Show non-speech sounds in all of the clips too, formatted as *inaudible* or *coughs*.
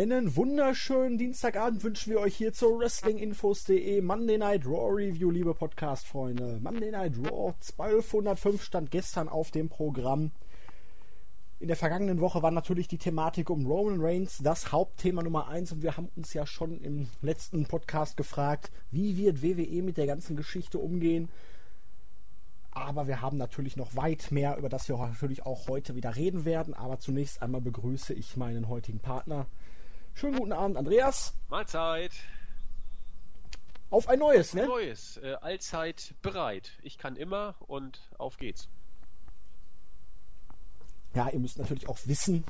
Einen wunderschönen Dienstagabend wünschen wir euch hier zur WrestlingInfos.de Monday Night Raw Review, liebe Podcast-Freunde. Monday Night Raw 1205 stand gestern auf dem Programm. In der vergangenen Woche war natürlich die Thematik um Roman Reigns das Hauptthema Nummer 1 und wir haben uns ja schon im letzten Podcast gefragt, wie wird WWE mit der ganzen Geschichte umgehen. Aber wir haben natürlich noch weit mehr, über das wir natürlich auch heute wieder reden werden. Aber zunächst einmal begrüße ich meinen heutigen Partner, Schönen guten Abend, Andreas. Mahlzeit. Auf ein neues, ne? Ein neues. Äh, allzeit bereit. Ich kann immer und auf geht's. Ja, ihr müsst natürlich auch wissen,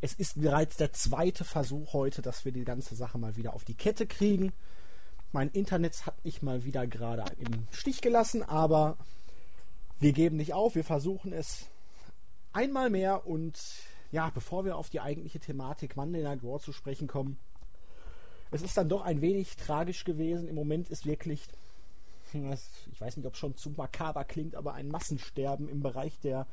es ist bereits der zweite Versuch heute, dass wir die ganze Sache mal wieder auf die Kette kriegen. Mein Internet hat mich mal wieder gerade im Stich gelassen, aber wir geben nicht auf, wir versuchen es einmal mehr und ja, bevor wir auf die eigentliche Thematik Monday Night Raw zu sprechen kommen, es ist dann doch ein wenig tragisch gewesen. Im Moment ist wirklich, ich weiß nicht, ob es schon zu makaber klingt, aber ein Massensterben im Bereich der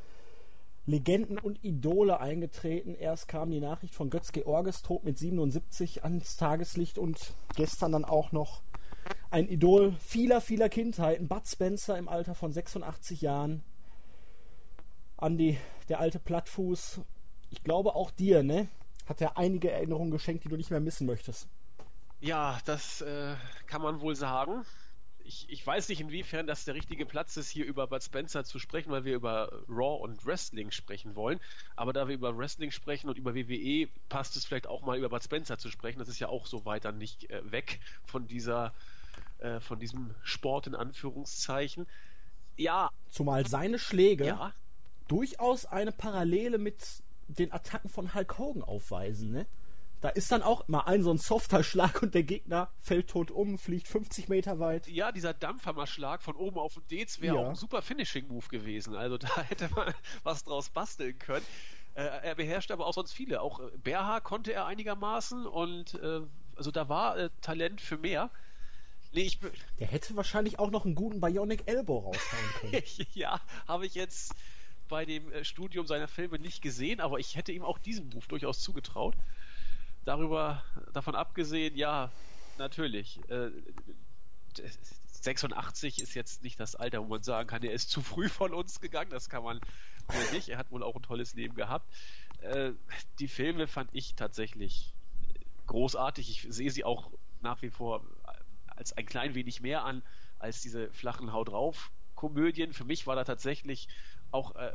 Legenden und Idole eingetreten. Erst kam die Nachricht von Götz Georges Tod mit 77 ans Tageslicht und gestern dann auch noch ein Idol vieler, vieler Kindheiten, Bud Spencer im Alter von 86 Jahren. Andy, der alte Plattfuß, ich glaube auch dir, ne? Hat er einige Erinnerungen geschenkt, die du nicht mehr missen möchtest. Ja, das äh, kann man wohl sagen. Ich, ich, weiß nicht, inwiefern das der richtige Platz ist, hier über Bud Spencer zu sprechen, weil wir über Raw und Wrestling sprechen wollen. Aber da wir über Wrestling sprechen und über WWE, passt es vielleicht auch mal über Bud Spencer zu sprechen. Das ist ja auch so weit dann nicht äh, weg von dieser, äh, von diesem Sport in Anführungszeichen. Ja. Zumal seine Schläge ja. durchaus eine Parallele mit den Attacken von Hulk Hogan aufweisen, ne? Da ist dann auch mal ein so ein softer Schlag und der Gegner fällt tot um, fliegt 50 Meter weit. Ja, dieser Dampfhammer-Schlag von oben auf den Dez wäre ja. auch ein super Finishing-Move gewesen. Also *laughs* da hätte man was draus basteln können. Äh, er beherrscht aber auch sonst viele. Auch äh, Berha konnte er einigermaßen und äh, also da war äh, Talent für mehr. Nee, ich, der hätte wahrscheinlich auch noch einen guten Bionic Elbow raushauen *laughs* können. ja, habe ich jetzt bei dem äh, Studium seiner Filme nicht gesehen, aber ich hätte ihm auch diesen Move durchaus zugetraut. Darüber, davon abgesehen, ja, natürlich. Äh, 86 ist jetzt nicht das Alter, wo man sagen kann, er ist zu früh von uns gegangen. Das kann man wohl nicht. Er hat wohl auch ein tolles Leben gehabt. Äh, die Filme fand ich tatsächlich großartig. Ich sehe sie auch nach wie vor als ein klein wenig mehr an als diese flachen Haut drauf Komödien. Für mich war da tatsächlich auch, äh,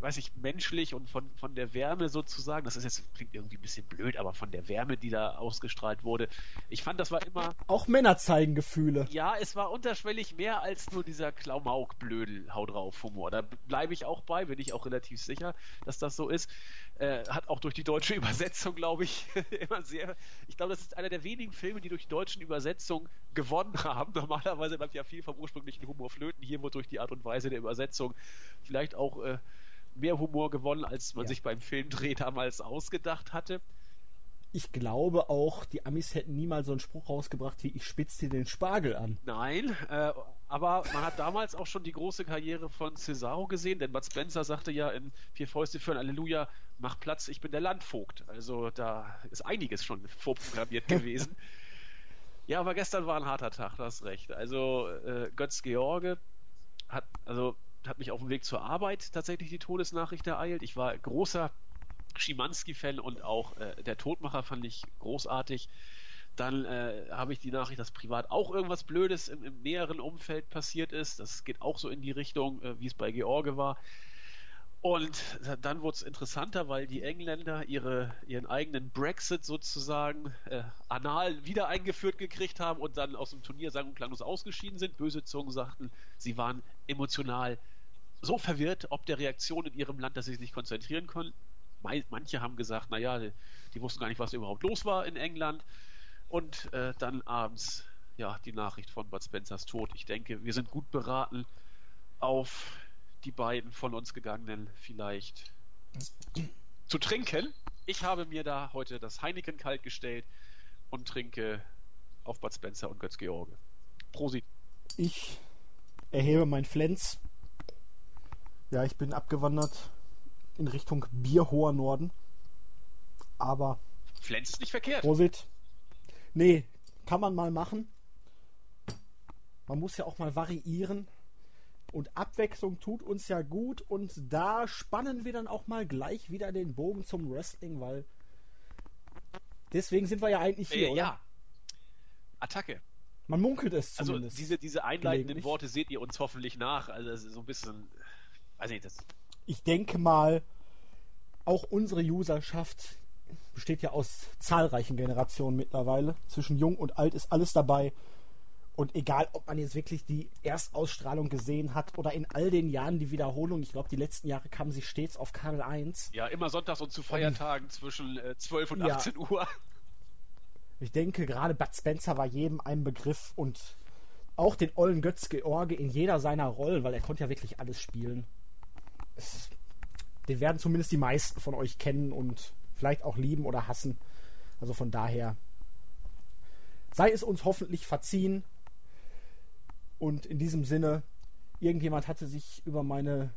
weiß ich, menschlich und von, von der Wärme sozusagen, das ist jetzt, klingt irgendwie ein bisschen blöd, aber von der Wärme, die da ausgestrahlt wurde, ich fand, das war immer. Auch Männer zeigen Gefühle. Ja, es war unterschwellig mehr als nur dieser Klamauk-Blödel, hau drauf Humor. Da bleibe ich auch bei, bin ich auch relativ sicher, dass das so ist. Äh, hat auch durch die deutsche Übersetzung, glaube ich, *laughs* immer sehr. Ich glaube, das ist einer der wenigen Filme, die durch die deutschen Übersetzung gewonnen haben. *laughs* Normalerweise bleibt ja viel vom ursprünglichen Humor flöten. Hier wird durch die Art und Weise der Übersetzung vielleicht auch äh, mehr Humor gewonnen, als man ja. sich beim Filmdreh damals ausgedacht hatte. Ich glaube auch, die Amis hätten niemals so einen Spruch rausgebracht wie ich spitze dir den Spargel an. Nein, äh, aber man hat damals auch schon die große Karriere von Cesaro gesehen, denn Bud Spencer sagte ja in Vier Fäuste für ein Halleluja, mach Platz, ich bin der Landvogt. Also da ist einiges schon vorprogrammiert *laughs* gewesen. Ja, aber gestern war ein harter Tag, du hast recht. Also äh, Götz George hat, also, hat mich auf dem Weg zur Arbeit tatsächlich die Todesnachricht ereilt. Ich war großer Schimanski-Fan und auch äh, der Todmacher fand ich großartig. Dann äh, habe ich die Nachricht, dass privat auch irgendwas Blödes im, im, näheren Umfeld passiert ist. Das geht auch so in die Richtung, äh, wie es bei George war. Und dann wurde es interessanter, weil die Engländer ihre, ihren eigenen Brexit sozusagen äh, anal wieder eingeführt gekriegt haben und dann aus dem Turnier sang- und klanglos ausgeschieden sind. Böse Zungen sagten, sie waren emotional so verwirrt, ob der Reaktion in ihrem Land, dass sie sich nicht konzentrieren konnten. Manche haben gesagt, naja, die, die wussten gar nicht, was überhaupt los war in England. Und äh, dann abends, ja, die Nachricht von Bud Spencers Tod. Ich denke, wir sind gut beraten, auf die beiden von uns gegangenen vielleicht zu trinken. Ich habe mir da heute das Heineken kalt gestellt und trinke auf Bud Spencer und Götz George. Prosit. Ich erhebe mein Flens. Ja, ich bin abgewandert in Richtung bierhoher Norden. Aber Flens ist nicht verkehrt. Prosit. Nee, kann man mal machen. Man muss ja auch mal variieren. Und Abwechslung tut uns ja gut. Und da spannen wir dann auch mal gleich wieder den Bogen zum Wrestling, weil deswegen sind wir ja eigentlich hier, äh, oder? Ja. Attacke. Man munkelt es Also zumindest. diese, diese einleitenden. Worte seht ihr uns hoffentlich nach. Also so ein bisschen, weiß nicht, das ich denke mal, auch unsere Userschaft besteht ja aus zahlreichen Generationen mittlerweile. Zwischen jung und alt ist alles dabei. Und egal, ob man jetzt wirklich die Erstausstrahlung gesehen hat oder in all den Jahren die Wiederholung, ich glaube, die letzten Jahre kamen sie stets auf Kabel 1. ja immer sonntags und zu Feiertagen zwischen äh, 12 und Ja. 18 Uhr. Ich denke, gerade Bud Spencer war jedem ein Begriff und auch den ollen Götz George in jeder seiner Rollen, weil er konnte ja wirklich alles spielen. Es, den werden zumindest die meisten von euch kennen und vielleicht auch lieben oder hassen. Also von daher sei es uns hoffentlich verziehen. Und in diesem Sinne, irgendjemand hatte sich über meine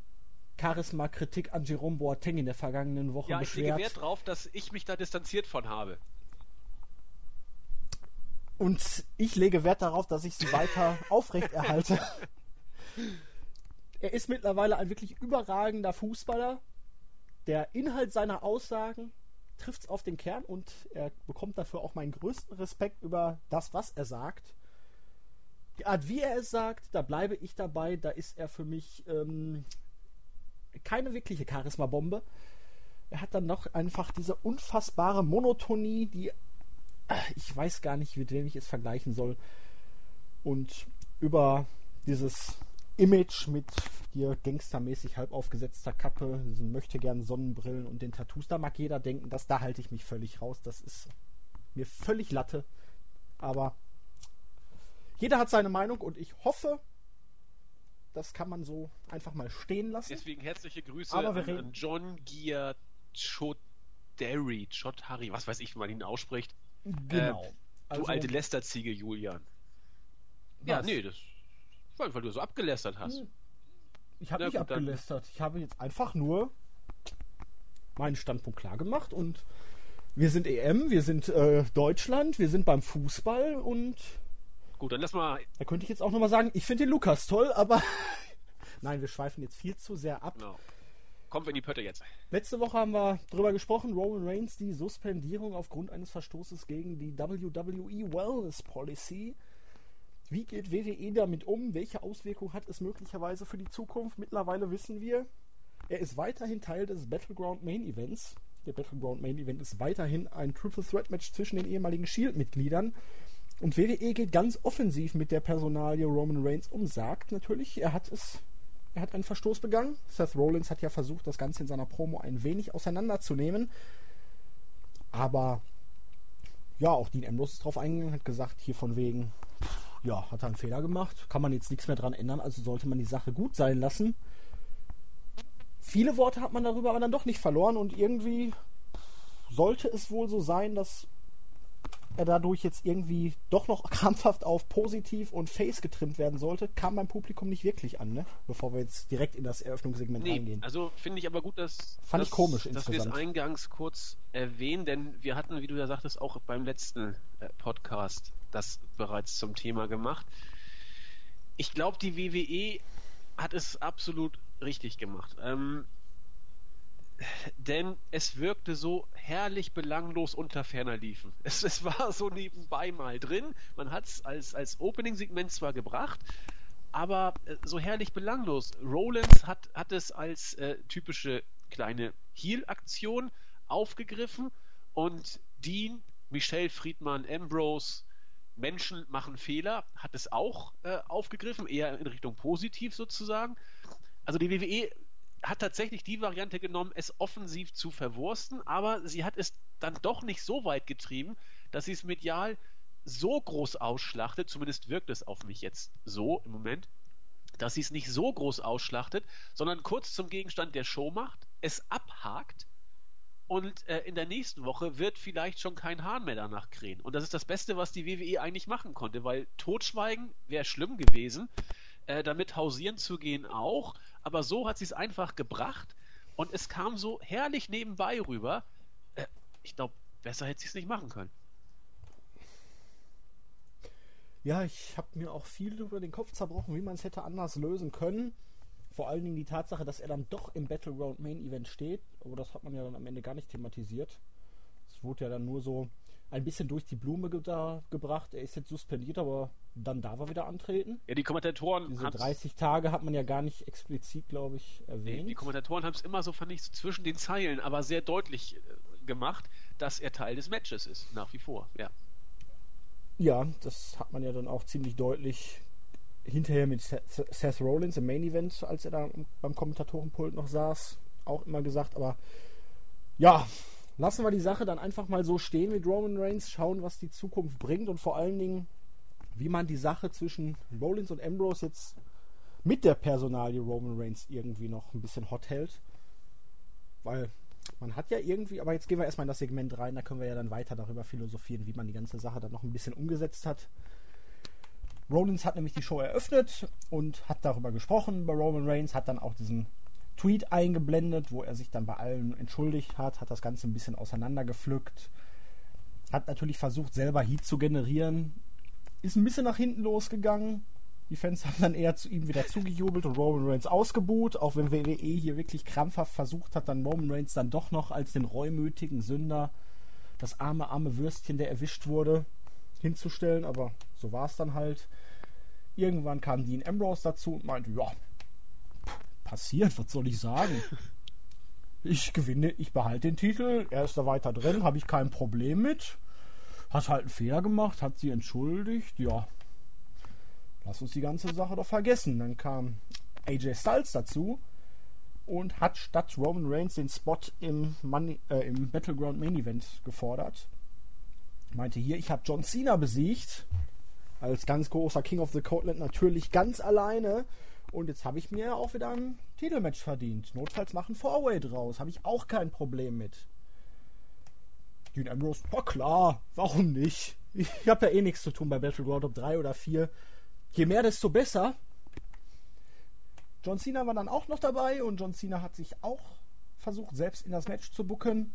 Charisma-Kritik an Jerome Boateng in der vergangenen Woche Ja, ich lege beschwert. Wert drauf, dass ich mich da distanziert von habe. Und ich lege Wert darauf, dass ich sie weiter *laughs* aufrechterhalte. *laughs* er ist mittlerweile ein wirklich überragender Fußballer. Der Inhalt seiner Aussagen trifft es auf den Kern und er bekommt dafür auch meinen größten Respekt über das, was er sagt. Die Art, wie er es sagt, da bleibe ich dabei. Da ist er für mich ähm, keine wirkliche Charisma-Bombe. Er hat dann noch einfach diese unfassbare Monotonie, die ich weiß gar nicht, mit wem ich es vergleichen soll. Und über dieses Image mit hier gangstermäßig halb aufgesetzter Kappe, möchte gern Sonnenbrillen und den Tattoos, da mag jeder denken, dass da halte ich mich völlig raus. Das ist mir völlig Latte. Aber jeder hat seine Meinung und ich hoffe, das kann man so einfach mal stehen lassen. Deswegen herzliche Grüße Aber wir an, reden- John Gia Choderi, Chodhari, was weiß ich, wie man ihn ausspricht. Genau. Du alte Lästerziege, Julian. Ja, Was? nee, das. Weil, weil du so abgelästert hast. Hm. Ich habe nicht gut, abgelästert. Ich habe jetzt einfach nur meinen Standpunkt klar gemacht und wir sind EM, wir sind äh, Deutschland, wir sind beim Fußball und Gut, dann lass mal. da könnte ich jetzt auch nochmal sagen, ich finde den Lukas toll, aber *laughs* nein, wir schweifen jetzt viel zu sehr ab. Genau. Kommen wir in die Pötte jetzt. Letzte Woche haben wir drüber gesprochen, Roman Reigns, die Suspendierung aufgrund eines Verstoßes gegen die WWE Wellness Policy. Wie geht WWE damit um? Welche Auswirkungen hat es möglicherweise für die Zukunft? Mittlerweile wissen wir, er ist weiterhin Teil des Battleground Main Events. Der Battleground Main Event ist weiterhin ein Triple Threat Match zwischen den ehemaligen Shield-Mitgliedern. Und WWE geht ganz offensiv mit der Personalie Roman Reigns um, sagt natürlich, er hat es er hat einen Verstoß begangen. Seth Rollins hat ja versucht, das Ganze in seiner Promo ein wenig auseinanderzunehmen. Aber ja, auch Dean Ambrose ist drauf eingegangen, hat gesagt, hier von wegen, ja, hat er einen Fehler gemacht, kann man jetzt nichts mehr dran ändern, also sollte man die Sache gut sein lassen. Viele Worte hat man darüber aber dann doch nicht verloren und irgendwie sollte es wohl so sein, dass er dadurch jetzt irgendwie doch noch *laughs* krampfhaft auf positiv und face getrimmt werden sollte, kam beim Publikum nicht wirklich an, ne? Bevor wir jetzt direkt in das Eröffnungssegment Nee, reingehen. also finde ich aber gut, dass, Fand dass, ich komisch dass wir es insgesamt. eingangs kurz erwähnen, denn wir hatten, wie du ja sagtest, auch beim letzten äh, Podcast das bereits zum Thema gemacht. Ich glaube, die WWE hat es absolut richtig gemacht. Ähm, denn es wirkte so herrlich belanglos unter ferner Liefen. Es, es war so nebenbei mal drin. Man hat es als, als Opening-Segment zwar gebracht, aber äh, so herrlich belanglos. Rollins hat, hat es als äh, typische kleine Heel-Aktion aufgegriffen und Dean, Michelle Friedmann, Ambrose, Menschen machen Fehler, hat es auch äh, aufgegriffen, eher in Richtung positiv sozusagen. Also die WWE hat tatsächlich die Variante genommen, es offensiv zu verwursten, aber sie hat es dann doch nicht so weit getrieben, dass sie es medial so groß ausschlachtet, zumindest wirkt es auf mich jetzt so im Moment, dass sie es nicht so groß ausschlachtet, sondern kurz zum Gegenstand der Show macht, es abhakt und äh, in der nächsten Woche wird vielleicht schon kein Hahn mehr danach krähen. Und das ist das Beste, was die WWE eigentlich machen konnte, weil Totschweigen wäre schlimm gewesen, äh, damit hausieren zu gehen auch, aber so hat sie es einfach gebracht und es kam so herrlich nebenbei rüber. Äh, ich glaube, besser hätte sie es nicht machen können. Ja, ich habe mir auch viel über den Kopf zerbrochen, wie man es hätte anders lösen können. Vor allen Dingen die Tatsache, dass er dann doch im Battleground Main Event steht. Aber das hat man ja dann am Ende gar nicht thematisiert. Es wurde ja dann nur so ein bisschen durch die Blume ge da gebracht. Er ist jetzt suspendiert, aber dann darf er wieder antreten. Ja, die Kommentatoren. Diese 30 Tage hat man ja gar nicht explizit, glaube ich, erwähnt. Nee, die Kommentatoren haben es immer so, fand ich, zwischen den Zeilen, aber sehr deutlich äh, gemacht, dass er Teil des Matches ist, nach wie vor, ja. Ja, das hat man ja dann auch ziemlich deutlich hinterher mit Seth Rollins im Main Event, als er da beim Kommentatorenpult noch saß, auch immer gesagt. Aber ja, lassen wir die Sache dann einfach mal so stehen mit Roman Reigns, schauen, was die Zukunft bringt und vor allen Dingen, wie man die Sache zwischen Rollins und Ambrose jetzt mit der Personalie Roman Reigns irgendwie noch ein bisschen hot hält. Weil man hat ja irgendwie, aber jetzt gehen wir erstmal in das Segment rein, da können wir ja dann weiter darüber philosophieren, wie man die ganze Sache dann noch ein bisschen umgesetzt hat. Rollins hat nämlich die Show eröffnet und hat darüber gesprochen. Bei Roman Reigns, hat dann auch diesen Tweet eingeblendet, wo er sich dann bei allen entschuldigt hat, hat das Ganze ein bisschen auseinandergepflückt, hat natürlich versucht, selber Heat zu generieren, ist ein bisschen nach hinten losgegangen. Die Fans haben dann eher zu ihm wieder zugejubelt und Roman Reigns ausgebuht, auch wenn WWE hier wirklich krampfhaft versucht hat, dann Roman Reigns dann doch noch als den reumütigen Sünder, das arme, arme Würstchen, der erwischt wurde, hinzustellen, aber so war es dann halt. Irgendwann kam Dean Ambrose dazu und meinte, ja, passiert, was soll ich sagen? Ich gewinne, ich behalte den Titel, er ist da weiter drin, habe ich kein Problem mit. Hat halt einen Fehler gemacht, hat sie entschuldigt, ja. Lass uns die ganze Sache doch vergessen. Dann kam AJ Styles dazu und hat statt Roman Reigns den Spot im, Money, äh, im Battleground Main Event gefordert meinte hier, ich habe John Cena besiegt. Als ganz großer King of the Courtland natürlich ganz alleine. Und jetzt habe ich mir auch wieder ein Titelmatch verdient. Notfalls machen Four-Way draus. Habe ich auch kein Problem mit. Dean Ambrose, na klar, warum nicht? Ich habe ja eh nichts zu tun bei Battleground ob 3 oder 4. Je mehr, desto besser. John Cena war dann auch noch dabei und John Cena hat sich auch versucht, selbst in das Match zu bucken.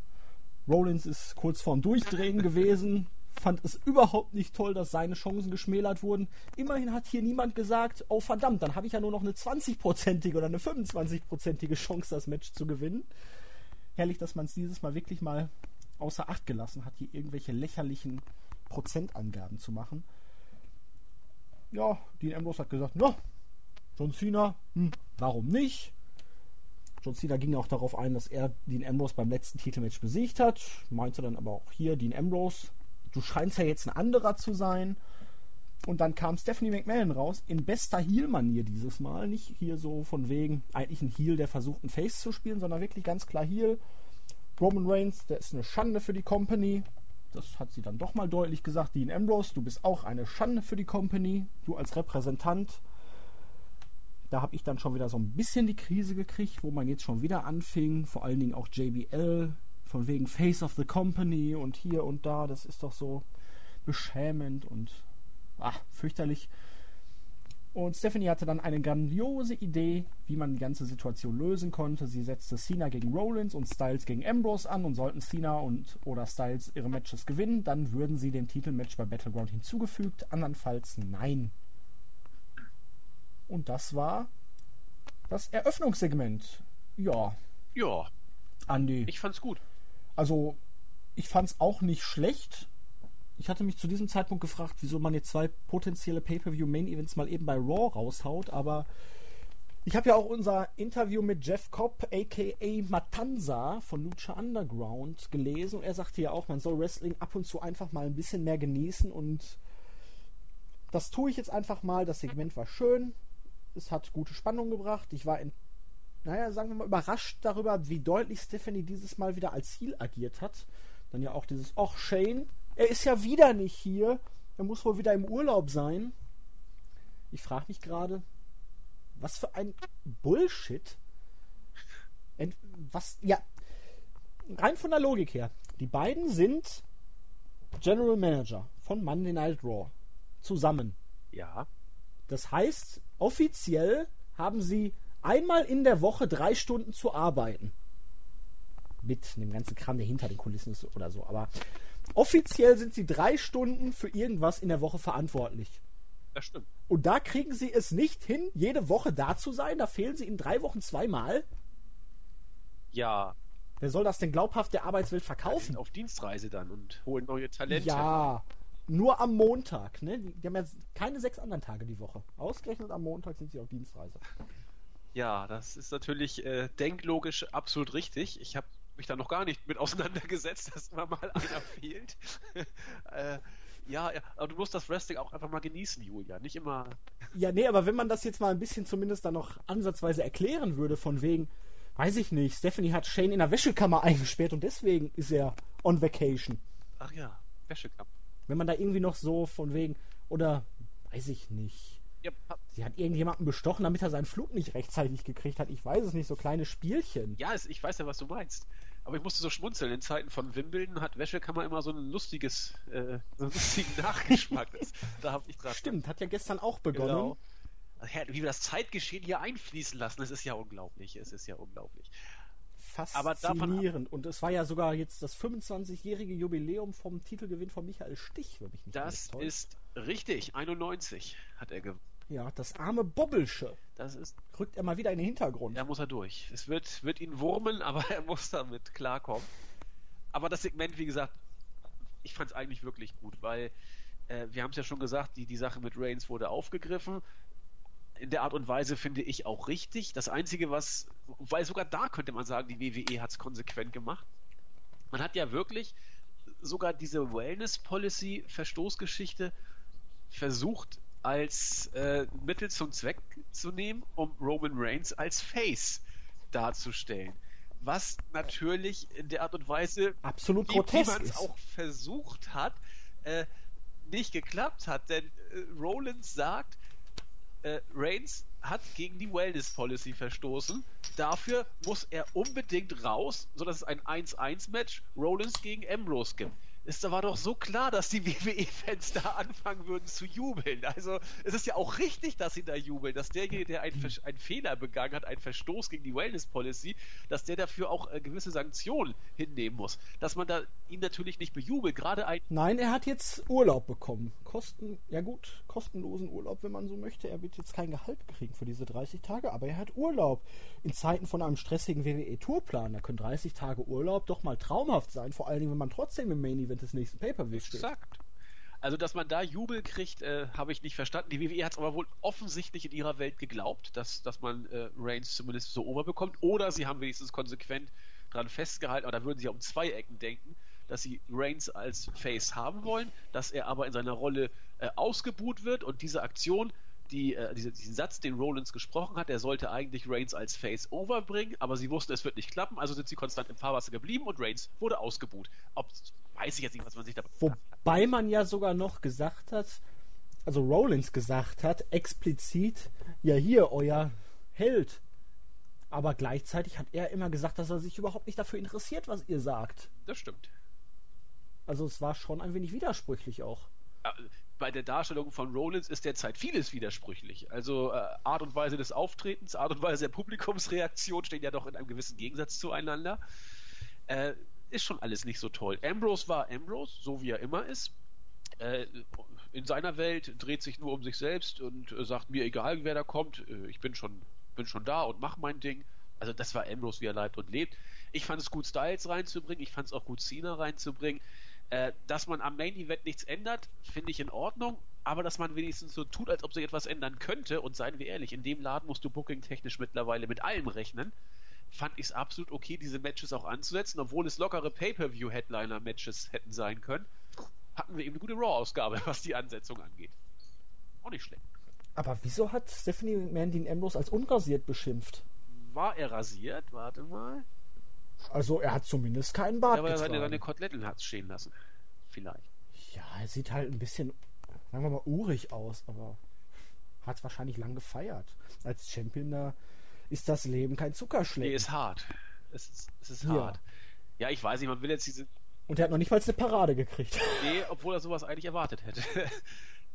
Rollins ist kurz vorm Durchdrehen gewesen, fand es überhaupt nicht toll, dass seine Chancen geschmälert wurden. Immerhin hat hier niemand gesagt, oh verdammt, dann habe ich ja nur noch eine 20-prozentige oder eine 25-prozentige Chance, das Match zu gewinnen. Herrlich, dass man es dieses Mal wirklich mal außer Acht gelassen hat, hier irgendwelche lächerlichen Prozentangaben zu machen. Ja, Dean Ambrose hat gesagt, ja, John Cena, hm, warum nicht? John Cena ging auch darauf ein, dass er Dean Ambrose beim letzten Titelmatch besiegt hat. Meinte dann aber auch hier, Dean Ambrose, du scheinst ja jetzt ein anderer zu sein. Und dann kam Stephanie McMahon raus, in bester Heel-Manier dieses Mal. Nicht hier so von wegen eigentlich ein Heel, der versucht, ein Face zu spielen, sondern wirklich ganz klar Heel. Roman Reigns, der ist eine Schande für die Company. Das hat sie dann doch mal deutlich gesagt. Dean Ambrose, du bist auch eine Schande für die Company. Du als Repräsentant da habe ich dann schon wieder so ein bisschen die Krise gekriegt, wo man jetzt schon wieder anfing, vor allen Dingen auch JBL, von wegen Face of the Company und hier und da, das ist doch so beschämend und ach, fürchterlich. Und Stephanie hatte dann eine grandiose Idee, wie man die ganze Situation lösen konnte. Sie setzte Cena gegen Rollins und Styles gegen Ambrose an und sollten Cena und oder Styles ihre Matches gewinnen, dann würden sie dem Titelmatch bei Battleground hinzugefügt, andernfalls nein. Und das war das Eröffnungssegment. Ja. Ja. Andi. Ich fand's gut. Also, ich fand's auch nicht schlecht. Ich hatte mich zu diesem Zeitpunkt gefragt, wieso man jetzt zwei potenzielle Pay-Per-View-Main-Events mal eben bei Raw raushaut, aber ich habe ja auch unser Interview mit Jeff Cobb, aka Matanza von Lucha Underground, gelesen und er sagte ja auch, man soll Wrestling ab und zu einfach mal ein bisschen mehr genießen und das tue ich jetzt einfach mal. Das Segment war schön, es hat gute Spannung gebracht. Ich war in, naja, sagen wir mal, überrascht darüber, wie deutlich Stephanie dieses Mal wieder als Ziel agiert hat. Dann ja auch dieses, ach Shane, er ist ja wieder nicht hier. Er muss wohl wieder im Urlaub sein. Ich frage mich gerade, was für ein Bullshit. Was, ja, rein von der Logik her. Die beiden sind General Manager von Monday Night Raw. Zusammen. Ja. Das heißt, offiziell haben sie einmal in der Woche drei Stunden zu arbeiten. mit dem ganzen Kram, der hinter den Kulissen ist oder so. Aber offiziell sind sie drei Stunden für irgendwas in der Woche verantwortlich. Das stimmt. Und da kriegen sie es nicht hin, jede Woche da zu sein. Da fehlen sie in drei Wochen zweimal. Ja. Wer soll das denn glaubhaft der Arbeitswelt verkaufen? sind auf Dienstreise dann und holen neue Talente. Ja, nur am Montag. Ne? Die haben ja keine sechs anderen Tage die Woche. Ausgerechnet am Montag sind sie auf Dienstreise. Ja, das ist natürlich äh, denklogisch absolut richtig. Ich habe mich da noch gar nicht mit *laughs* auseinandergesetzt, dass immer mal einer *laughs* fehlt. *laughs* äh, ja, ja, aber du musst das Wrestling auch einfach mal genießen, Julia. Nicht immer. Ja, nee, aber wenn man das jetzt mal ein bisschen zumindest dann noch ansatzweise erklären würde, von wegen, weiß ich nicht, Stephanie hat Shane in der Wäschekammer eingesperrt und deswegen ist er on vacation. Ach ja, Wäschekammer. Wenn man da irgendwie noch so von wegen, oder weiß ich nicht, Ja, pa- sie hat irgendjemanden bestochen, damit er seinen Flug nicht rechtzeitig gekriegt hat. Ich weiß es nicht, so kleine Spielchen. ja ich weiß ja, was du meinst. Aber ich musste so schmunzeln. In Zeiten von Wimbledon hat Wäschekammer immer so ein lustiges, äh, so einen lustigen *laughs* Nachgeschmack. Das, da habe ich dran. Stimmt, hat ja gestern auch begonnen. Genau. Wie wir das Zeitgeschehen hier einfließen lassen, das ist ja unglaublich. Es ist ja unglaublich. Faszinierend. Und es war ja sogar jetzt das 25-jährige Jubiläum vom Titelgewinn von Michael Stich, wenn mich nicht Das ist richtig. 91 hat er gewonnen. Ja, das arme Bobbelsche Das ist, rückt er mal wieder in den Hintergrund. da muss er durch. Es wird, wird ihn wurmen, *laughs* aber er muss damit klarkommen. Aber das Segment, wie gesagt, ich fand es eigentlich wirklich gut, weil äh, wir haben es ja schon gesagt, die, die Sache mit Reigns wurde aufgegriffen. In der Art und Weise finde ich auch richtig. Das Einzige, was, weil sogar da könnte man sagen, die WWE hat es konsequent gemacht. Man hat ja wirklich sogar diese Wellness-Policy-Verstoßgeschichte versucht als äh, Mittel zum Zweck zu nehmen, um Roman Reigns als Face darzustellen. Was natürlich in der Art und Weise, Absolut wie, man es auch versucht hat, äh, nicht geklappt hat. Denn äh, Rollins sagt, äh, Reigns hat gegen die Wellness Policy verstoßen. Dafür muss er unbedingt raus, sodass es ein 1-1-Match Rollins gegen Ambrose gibt. Es war doch so klar, dass die *laughs* WWE-Fans da anfangen würden zu jubeln. Also es ist ja auch richtig, dass sie da jubeln, dass derjenige, der einen, einen Fehler begangen hat, einen Verstoß gegen die Wellness Policy, dass der dafür auch äh, gewisse Sanktionen hinnehmen muss. Dass man da ihn natürlich nicht bejubelt, gerade ein Nein, er hat jetzt Urlaub bekommen. Kosten, ja gut, kostenlosen Urlaub, wenn man so möchte. Er wird jetzt kein Gehalt kriegen für diese 30 Tage, aber er hat Urlaub. In Zeiten von einem stressigen WWE-Tourplan, da können 30 Tage Urlaub doch mal traumhaft sein. Vor allen Dingen, wenn man trotzdem im Main Event des nächsten Pay-Per-Views steht. Exakt. Also, dass man da Jubel kriegt, äh, habe ich nicht verstanden. Die WWE hat es aber wohl offensichtlich in ihrer Welt geglaubt, dass, dass man äh, Reigns zumindest so oberbekommt. Oder sie haben wenigstens konsequent dran festgehalten, aber da würden sie ja um zwei Ecken denken, dass sie Reigns als Face haben wollen, dass er aber in seiner Rolle äh, ausgebuht wird und diese Aktion, die, äh, diese, diesen Satz, den Rollins gesprochen hat, der sollte eigentlich Reigns als Face overbringen, aber sie wussten, es wird nicht klappen, also sind sie konstant im Fahrwasser geblieben und Reigns wurde ausgebuht. Ob, weiß ich jetzt nicht, was man sich da Wobei man ja sogar noch gesagt hat, also Rollins gesagt hat, explizit, ja hier, euer Held. Aber gleichzeitig hat er immer gesagt, dass er sich überhaupt nicht dafür interessiert, was ihr sagt. Das stimmt. Also es war schon ein wenig widersprüchlich auch. Bei der Darstellung von Rollins ist derzeit vieles widersprüchlich. Also äh, Art und Weise des Auftretens, Art und Weise der Publikumsreaktion stehen ja doch in einem gewissen Gegensatz zueinander. Äh, ist schon alles nicht so toll. Ambrose war Ambrose, so wie er immer ist. Äh, in seiner Welt dreht sich nur um sich selbst und äh, sagt mir egal, wer da kommt, äh, ich bin schon, bin schon da und mach mein Ding. Also das war Ambrose, wie er leibt und lebt. Ich fand es gut, Styles reinzubringen, ich fand es auch gut, Cena reinzubringen. Äh, dass man am Main Event nichts ändert, finde ich in Ordnung, aber dass man wenigstens so tut, als ob sich etwas ändern könnte und seien wir ehrlich, in dem Laden musst du booking-technisch mittlerweile mit allem rechnen, fand ich es absolut okay, diese Matches auch anzusetzen, obwohl es lockere Pay-Per-View-Headliner-Matches hätten sein können, hatten wir eben eine gute Raw-Ausgabe, *laughs* was die Ansetzung angeht. Auch nicht schlecht. Aber wieso hat Stephanie McMahon den Ambrose als unrasiert beschimpft? War er rasiert? Warte mal. Also er hat zumindest keinen Bart Ja, aber er seine, getragen. seine Koteletten hat stehen lassen. Vielleicht. Ja, er sieht halt ein bisschen, sagen wir mal, urig aus, aber hat wahrscheinlich lang gefeiert. Als Champion da ist das Leben kein Zuckerschlecken. Nee, ist hart. Es ist, es ist Ja. hart. Ja, ich weiß nicht, man will jetzt diese. Und er hat noch nicht mal eine Parade gekriegt. *laughs* Nee, obwohl er sowas eigentlich erwartet hätte. *laughs*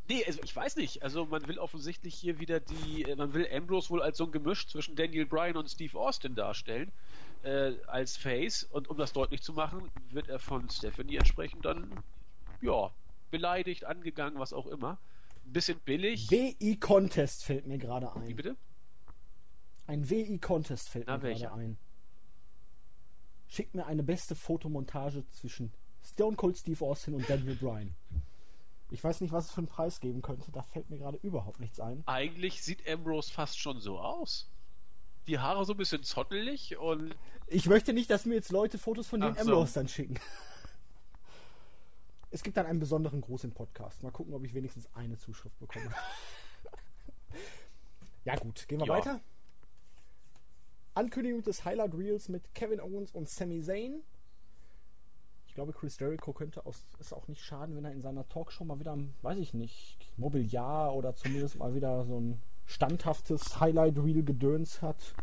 Nee, also ich weiß nicht. Also man will offensichtlich hier wieder die, man will Ambrose wohl als so ein Gemisch zwischen Daniel Bryan und Steve Austin darstellen, äh, als Face. Und um das deutlich zu machen, wird er von Stephanie entsprechend dann, ja, beleidigt, angegangen, was auch immer. Ein bisschen billig. WI-Contest fällt mir gerade ein. Wie bitte? Ein WI-Contest fällt Na, mir welcher? gerade ein. Schickt mir eine beste Fotomontage zwischen Stone Cold Steve Austin und Daniel Bryan. Ich weiß nicht, was es für einen Preis geben könnte. Da fällt mir gerade überhaupt nichts ein. Eigentlich sieht Ambrose fast schon so aus. Die Haare so ein bisschen zottelig und Ich möchte nicht, dass mir jetzt Leute Fotos von den Ach so. Dann schicken. Es gibt dann einen besonderen Gruß im Podcast. Mal gucken, ob ich wenigstens eine Zuschrift bekomme. *laughs* ja gut, gehen wir Ja. weiter. Ankündigung des Highlight Reels mit Kevin Owens und Sami Zayn. Ich glaube, Chris Jericho könnte aus, es auch nicht schaden, wenn er in seiner Talkshow mal wieder, weiß ich nicht, Mobiliar oder zumindest mal wieder so ein standhaftes Highlight Reel gedöns hat.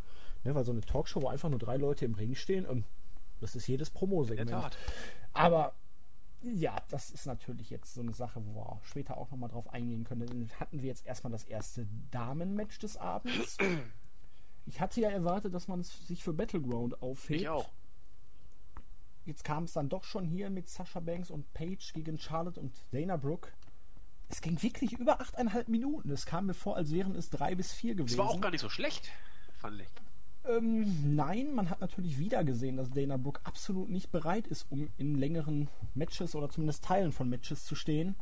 Ne, weil so eine Talkshow, wo einfach nur drei Leute im Ring stehen, ähm, das ist jedes Promo-Segment. Aber ja, das ist natürlich jetzt so eine Sache, wo wir später auch nochmal drauf eingehen können. Dann hatten wir jetzt erstmal das erste Damen-Match des Abends. Ich hatte ja erwartet, dass man es sich für Battleground aufhebt. Ich auch. Jetzt kam es dann doch schon hier mit Sasha Banks und Paige gegen Charlotte und Dana Brooke. Es ging wirklich über 8,5 Minuten. Es kam mir vor, als wären es drei bis vier gewesen. Es war auch gar nicht so schlecht, fand ich. Ähm, nein, man hat natürlich wieder gesehen, dass Dana Brooke absolut nicht bereit ist, um in längeren Matches oder zumindest Teilen von Matches zu stehen.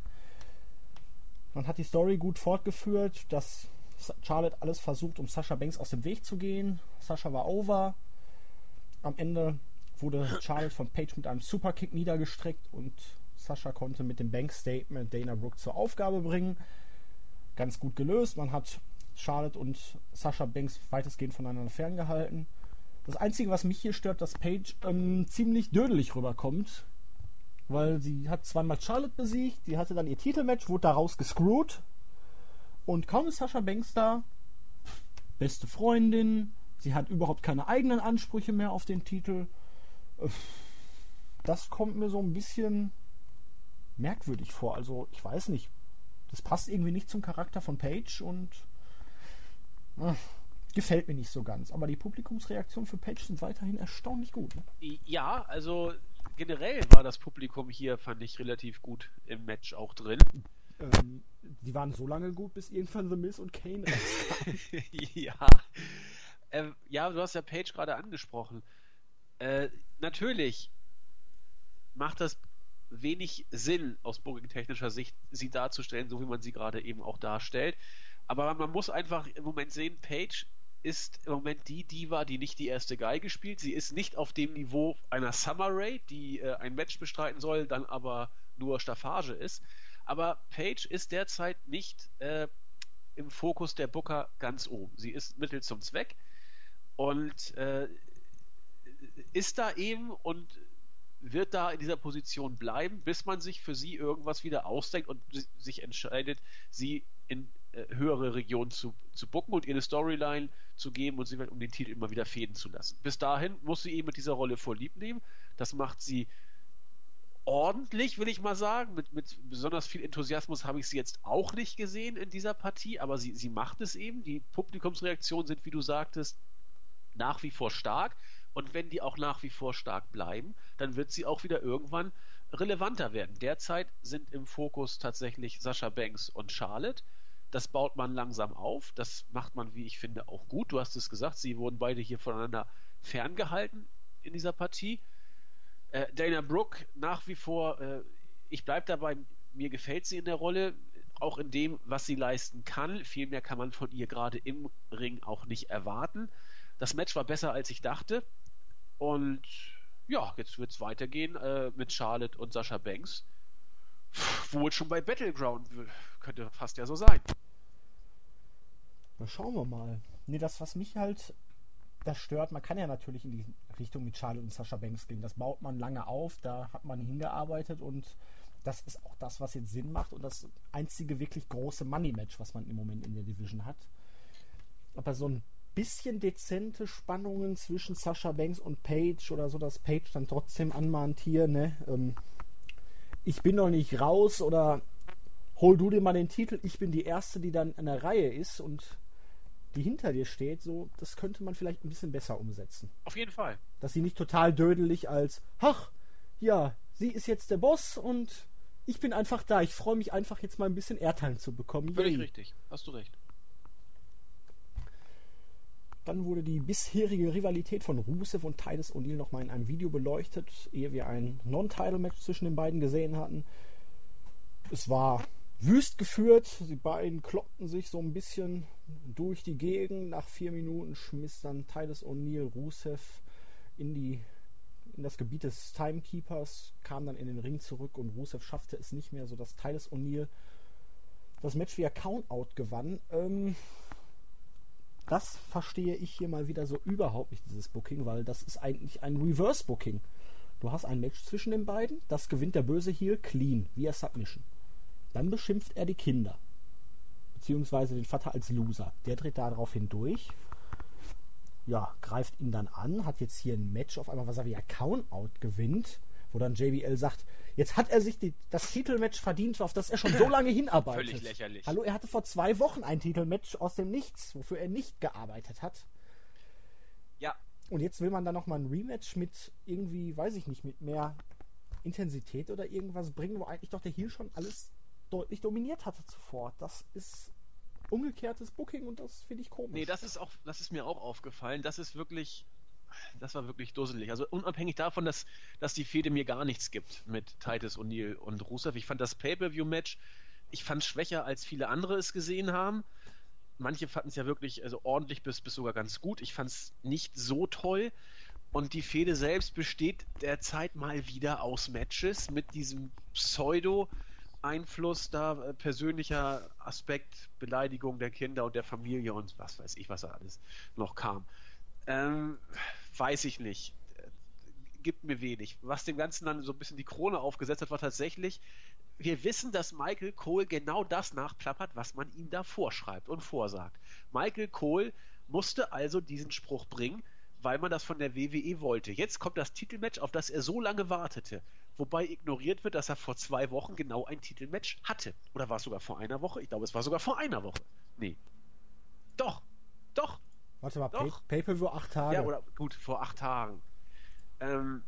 Man hat die Story gut fortgeführt, dass Charlotte alles versucht, um Sasha Banks aus dem Weg zu gehen. Sasha war over. Am Ende wurde Charlotte von Page mit einem Superkick niedergestreckt und Sasha konnte mit dem Bank Statement Dana Brooke zur Aufgabe bringen. Ganz gut gelöst. Man hat Charlotte und Sasha Banks weitestgehend voneinander ferngehalten. Das Einzige, was mich hier stört, dass Paige ähm, ziemlich dödelig rüberkommt. Weil sie hat zweimal Charlotte besiegt, die hatte dann ihr Titelmatch, wurde daraus gescrewt. Und kaum ist Sasha Banks da, beste Freundin, sie hat überhaupt keine eigenen Ansprüche mehr auf den Titel. Das kommt mir so ein bisschen merkwürdig vor. Also, ich weiß nicht. Das passt irgendwie nicht zum Charakter von Paige und äh, gefällt mir nicht so ganz. Aber die Publikumsreaktionen für Paige sind weiterhin erstaunlich gut. Ne? Ja, also generell war das Publikum hier, fand ich, relativ gut im Match auch drin. Ähm, die waren so lange gut, bis irgendwann The Miz und Kane *laughs* rauskamen. ja. Ähm, ja, du hast ja Paige gerade angesprochen. Äh, natürlich macht das wenig Sinn aus booking-technischer Sicht, sie darzustellen, so wie man sie gerade eben auch darstellt. Aber man muss einfach im Moment sehen, Paige ist im Moment die Diva, die nicht die erste Geige spielt. Sie ist nicht auf dem Niveau einer Summer Rae, die äh, ein Match bestreiten soll, dann aber nur Staffage ist. Aber Paige ist derzeit nicht äh, im Fokus der Booker ganz oben. Sie ist Mittel zum Zweck und äh, ist da eben und wird da in dieser Position bleiben, bis man sich für sie irgendwas wieder ausdenkt und si- sich entscheidet, sie in äh, höhere Regionen zu, zu bucken und ihr eine Storyline zu geben und sie um den Titel immer wieder fäden zu lassen. Bis dahin muss sie eben mit dieser Rolle vorlieb nehmen. Das macht sie ordentlich, will ich mal sagen. Mit, mit besonders viel Enthusiasmus habe ich sie jetzt auch nicht gesehen in dieser Partie, aber sie, sie macht es eben. Die Publikumsreaktionen sind, wie du sagtest, nach wie vor stark. Und wenn die auch nach wie vor stark bleiben, dann wird sie auch wieder irgendwann relevanter werden. Derzeit sind im Fokus tatsächlich Sascha Banks und Charlotte. Das baut man langsam auf. Das macht man, wie ich finde, auch gut. Du hast es gesagt, sie wurden beide hier voneinander ferngehalten in dieser Partie. Äh, Dana Brooke nach wie vor, äh, ich bleibe dabei, mir gefällt sie in der Rolle, auch in dem, was sie leisten kann. Viel mehr kann man von ihr gerade im Ring auch nicht erwarten. Das Match war besser, als ich dachte. Und ja, jetzt wird es weitergehen äh, mit Charlotte und Sascha Banks. Wohl schon bei Battleground könnte fast ja so sein. Na, schauen wir mal. Nee, das, was mich halt das stört, man kann ja natürlich in die Richtung mit Charlotte und Sascha Banks gehen. Das baut man lange auf, da hat man hingearbeitet und das ist auch das, was jetzt Sinn macht und das einzige wirklich große Money-Match, was man im Moment in der Division hat. Aber so ein bisschen dezente Spannungen zwischen Sascha Banks und Paige oder so, dass Paige dann trotzdem anmahnt hier, ne, ähm, ich bin noch nicht raus oder hol du dir mal den Titel, ich bin die Erste, die dann in der Reihe ist und die hinter dir steht, so, das könnte man vielleicht ein bisschen besser umsetzen. Auf jeden Fall. Dass sie nicht total dödelig als, ach, ja, sie ist jetzt der Boss und ich bin einfach da. Ich freue mich einfach jetzt mal ein bisschen Airtime zu bekommen. Völlig Yay. richtig. Hast du recht. Dann wurde die bisherige Rivalität von Rusev und Titus O'Neill nochmal in einem Video beleuchtet, ehe wir ein Non-Title-Match zwischen den beiden gesehen hatten. Es war wüst geführt. Die beiden kloppten sich so ein bisschen durch die Gegend. Nach vier Minuten schmiss dann Titus O'Neill Rusev in die in das Gebiet des Timekeepers, kam dann in den Ring zurück und Rusev schaffte es nicht mehr, sodass Titus O'Neill das Match via Countout gewann. Ähm, das verstehe ich hier mal wieder so überhaupt nicht, dieses Booking, weil das ist eigentlich ein Reverse-Booking. Du hast ein Match zwischen den beiden, das gewinnt der böse Heel clean, via Submission. Dann beschimpft er die Kinder. Beziehungsweise den Vater als Loser. Der dreht daraufhin durch. Ja, greift ihn dann an, hat jetzt hier ein Match auf einmal, was er via Count-Out gewinnt, wo dann JBL sagt, Jetzt hat er sich die, das Titelmatch verdient, auf das er schon so *clears throat* lange hinarbeitet. Völlig lächerlich. Hallo, er hatte vor zwei Wochen ein Titelmatch aus dem Nichts, wofür er nicht gearbeitet hat. Ja. Und jetzt will man dann nochmal ein Rematch mit irgendwie, weiß ich nicht, mit mehr Intensität oder irgendwas bringen, wo eigentlich doch der Heel schon alles deutlich dominiert hatte zuvor. Das ist umgekehrtes Booking und das finde ich komisch. Nee, das ist auch, das ist mir auch aufgefallen. Das ist wirklich das war wirklich dusselig. Also unabhängig davon, dass, dass die Fehde mir gar nichts gibt mit Titus O'Neill und Rusev. Ich fand das Pay-Per-View-Match, ich fand schwächer, als viele andere es gesehen haben. Manche fanden es ja wirklich also ordentlich bis, bis sogar ganz gut. Ich fand es nicht so toll. Und die Fehde selbst besteht derzeit mal wieder aus Matches mit diesem Pseudo-Einfluss da, äh, persönlicher Aspekt, Beleidigung der Kinder und der Familie und was weiß ich, was da alles noch kam. Ähm, weiß ich nicht. Gibt mir wenig. Was dem Ganzen dann so ein bisschen die Krone aufgesetzt hat, war tatsächlich, wir wissen, dass Michael Cole genau das nachplappert, was man ihm da vorschreibt und vorsagt. Michael Cole musste also diesen Spruch bringen, weil man das von der WWE wollte. Jetzt kommt das Titelmatch, auf das er so lange wartete. Wobei ignoriert wird, dass er vor zwei Wochen genau ein Titelmatch hatte. Oder war es sogar vor einer Woche? Ich glaube, es war sogar vor einer Woche. Nee. Doch. Doch. Warte mal, Pay-Per-View acht Tage. Ja, oder gut, vor acht Tagen. Ähm,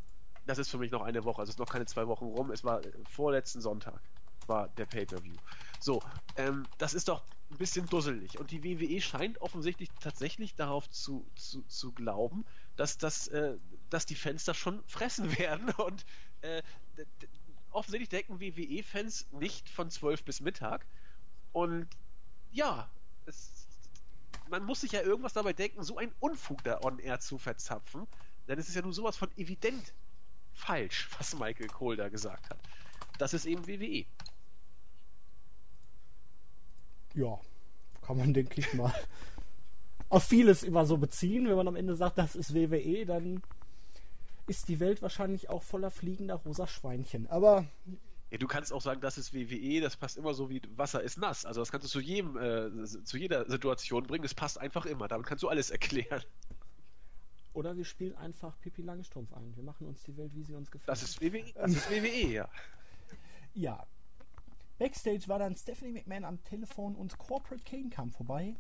das ist für mich noch eine Woche, also es ist noch keine zwei Wochen rum. Es war vorletzten Sonntag war der Pay-Per-View. So, ähm, das ist doch ein bisschen dusselig. Und die WWE scheint offensichtlich tatsächlich darauf zu, zu, zu glauben, dass, das, äh, dass die Fans das schon fressen *laughs* werden. Und äh, offensichtlich denken WWE-Fans nicht von 12 bis Mittag. Und ja, es, man muss sich ja irgendwas dabei denken, so ein Unfug da on air zu verzapfen. Denn es ist ja nur sowas von evident falsch, *laughs* was Michael Cole da gesagt hat. Das ist eben WWE. Ja, kann man, denke ich mal, auf vieles immer so beziehen. Wenn man am Ende sagt, das ist WWE, dann ist die Welt wahrscheinlich auch voller fliegender rosa Schweinchen. Aber ja, du kannst auch sagen, das ist WWE, das passt immer so wie Wasser ist nass. Also das kannst du zu jedem, äh, zu jeder Situation bringen, das passt einfach immer. Damit kannst du alles erklären. Oder wir spielen einfach Pippi Langstrumpf ein. Wir machen uns die Welt, wie sie uns gefällt. Das ist WWE, das ist WWE ja. *laughs* Ja. Backstage war dann Stephanie McMahon am Telefon und Corporate Kane kam vorbei.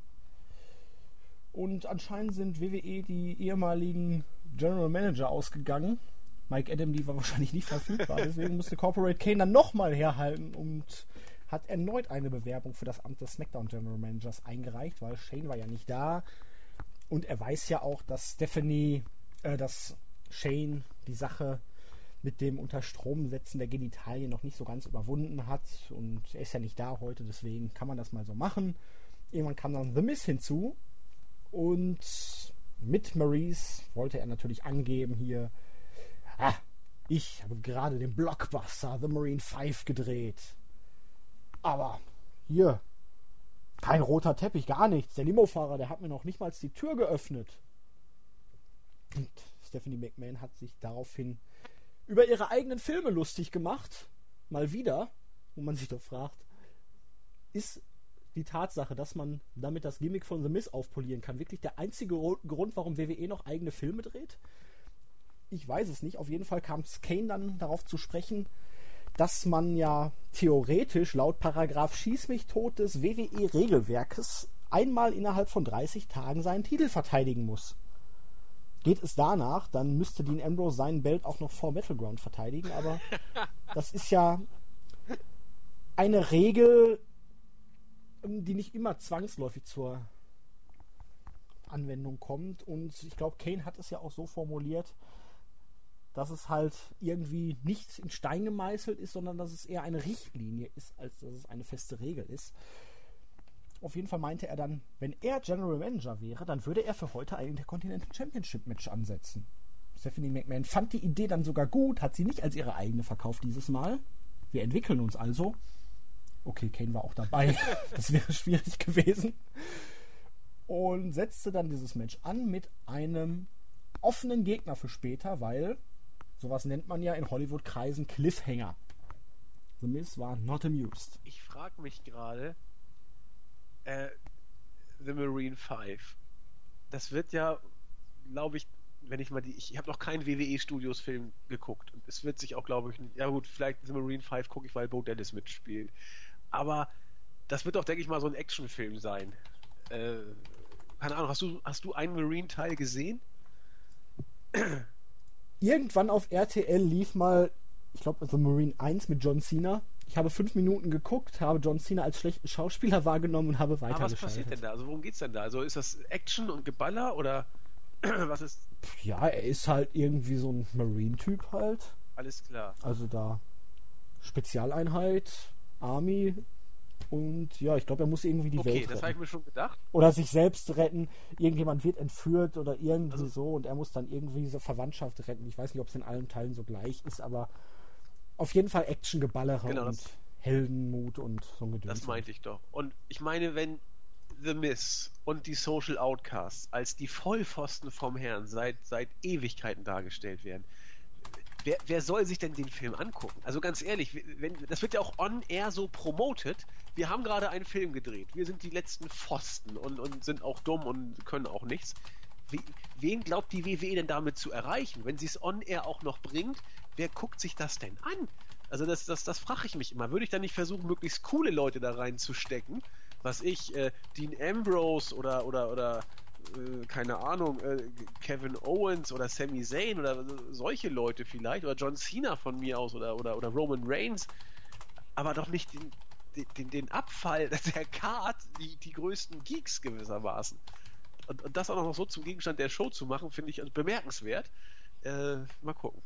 Und anscheinend sind WWE die ehemaligen General Manager ausgegangen Mike Adam, war wahrscheinlich nicht verfügbar. Deswegen musste Corporate Kane dann nochmal herhalten und hat erneut eine Bewerbung für das Amt des SmackDown General Managers eingereicht, weil Shane war ja nicht da. Und er weiß ja auch, dass Stephanie, äh, dass Shane die Sache mit dem Unterstromsetzen der Genitalien noch nicht so ganz überwunden hat. Und er ist ja nicht da heute, deswegen kann man das mal so machen. Irgendwann kam dann The Miss hinzu. Und mit Maurice wollte er natürlich angeben hier, Ah, ich habe gerade den Blockbuster The Marine 5 gedreht. Aber hier, kein roter Teppich, gar nichts. Der Limofahrer, der hat mir noch nicht mal die Tür geöffnet. Und Stephanie McMahon hat sich daraufhin über ihre eigenen Filme lustig gemacht. Mal wieder, wo man sich doch fragt, ist die Tatsache, dass man damit das Gimmick von The Miz aufpolieren kann, wirklich der einzige Grund, warum WWE noch eigene Filme dreht? Ich weiß es nicht. Auf jeden Fall kam Kane dann darauf zu sprechen, dass man ja theoretisch laut Paragraph Schieß mich tot des WWE-Regelwerkes einmal innerhalb von 30 Tagen seinen Titel verteidigen muss. Geht es danach, dann müsste Dean Ambrose seinen Belt auch noch vor Battleground verteidigen, aber *laughs* das ist ja eine Regel, die nicht immer zwangsläufig zur Anwendung kommt. Und ich glaube, Kane hat es ja auch so formuliert, dass es halt irgendwie nicht in Stein gemeißelt ist, sondern dass es eher eine Richtlinie ist, als dass es eine feste Regel ist. Auf jeden Fall meinte er dann, wenn er General Manager wäre, dann würde er für heute ein Intercontinental Championship Match ansetzen. Stephanie McMahon fand die Idee dann sogar gut, hat sie nicht als ihre eigene verkauft dieses Mal. Wir entwickeln uns also. Okay, Kane war auch dabei. *laughs* das wäre schwierig gewesen. Und setzte dann dieses Match an mit einem offenen Gegner für später, weil sowas nennt man ja in Hollywood-Kreisen Cliffhanger. The Miz war not amused. Ich frage mich gerade, äh, The Marine 5. Das wird ja, glaube ich, wenn ich mal die, ich, habe noch keinen WWE Studios Film geguckt und es wird sich auch, glaube ich, ja gut, vielleicht The Marine 5 gucke ich, weil Bo Dallas mitspielt. Aber das wird doch, denke ich mal, so ein Actionfilm sein. Äh, keine Ahnung, hast du, hast du einen Marine-Teil gesehen? Irgendwann auf RTL lief mal, ich glaube, The Marine 1 mit John Cena. Ich habe fünf Minuten geguckt, habe John Cena als schlechten Schauspieler *laughs* wahrgenommen und habe weiter Aber was passiert denn da? Also worum geht's denn da? Also ist das Action und Geballer oder *clears throat* was ist? Ja, er ist halt irgendwie so ein Marine-Typ halt. Alles klar. Also da Spezialeinheit, Army und ja, ich glaube, er muss irgendwie die okay, Welt das retten. habe ich mir schon gedacht. Oder sich selbst retten. Irgendjemand wird entführt oder irgendwie Also- so und er muss dann irgendwie so Verwandtschaft retten. Ich weiß nicht, ob es in allen Teilen so gleich ist, aber auf jeden Fall Actiongeballere Genau, und das- Heldenmut und so ein Gedöns. Das meinte ich doch. Und ich meine, wenn The Miss und die Social Outcasts als die Vollpfosten vom Herrn seit, seit Ewigkeiten dargestellt werden, wer, wer soll sich denn den Film angucken? Also ganz ehrlich, wenn, das wird ja auch on-air so promotet. Wir haben gerade einen Film gedreht. Wir sind die letzten Pfosten und, und sind auch dumm und können auch nichts. Wie, wen glaubt die WWE denn damit zu erreichen? Wenn sie es on-air auch noch bringt, wer guckt sich das denn an? Also das, das, das frage ich mich immer. Würde ich dann nicht versuchen, möglichst coole Leute da reinzustecken? Was ich, äh, Dean Ambrose oder, oder, oder äh, keine Ahnung, äh, Kevin Owens oder Sami Zayn oder solche Leute vielleicht, oder John Cena von mir aus oder, oder, oder Roman Reigns, aber doch nicht den, den, den Abfall *laughs* der Card, die, die größten Geeks gewissermaßen. Und, und das auch noch so zum Gegenstand der Show zu machen, finde ich also bemerkenswert. Äh, mal gucken.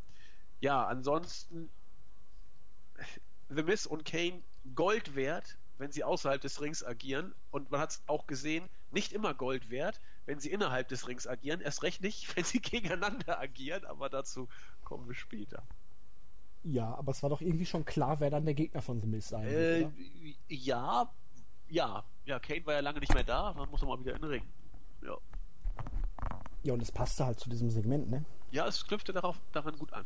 Ja, ansonsten The Miz und Kane Gold wert, wenn sie außerhalb des Rings agieren. Und man hat es auch gesehen, nicht immer Gold wert, wenn sie innerhalb des Rings agieren. Erst recht nicht, *laughs* wenn sie gegeneinander agieren, aber dazu kommen wir später. Ja, aber es war doch irgendwie schon klar, wer dann der Gegner von The Miz sein Äh, wird, oder? ja, ja. Ja, Kane war ja lange nicht mehr da, dann muss er mal wieder in den Ring. Ja. Ja, und es passte halt zu diesem Segment, ne? Ja, es knüpfte darauf, daran gut an.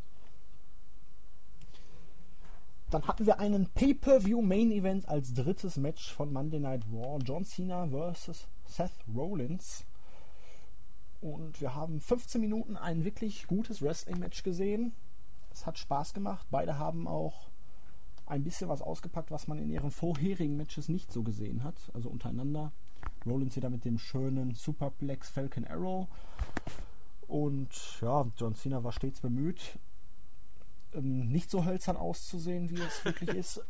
Dann hatten wir einen Pay-Per-View Main Event als drittes Match von Monday Night Raw. John Cena vs. Seth Rollins. Und wir haben 15 Minuten ein wirklich gutes Wrestling-Match gesehen. Es hat Spaß gemacht. Beide haben auch ein bisschen was ausgepackt, was man in ihren vorherigen Matches nicht so gesehen hat. Also untereinander. Rollins wieder mit dem schönen Superplex Falcon Arrow. Und ja, John Cena war stets bemüht, ähm, nicht so hölzern auszusehen, wie es wirklich ist.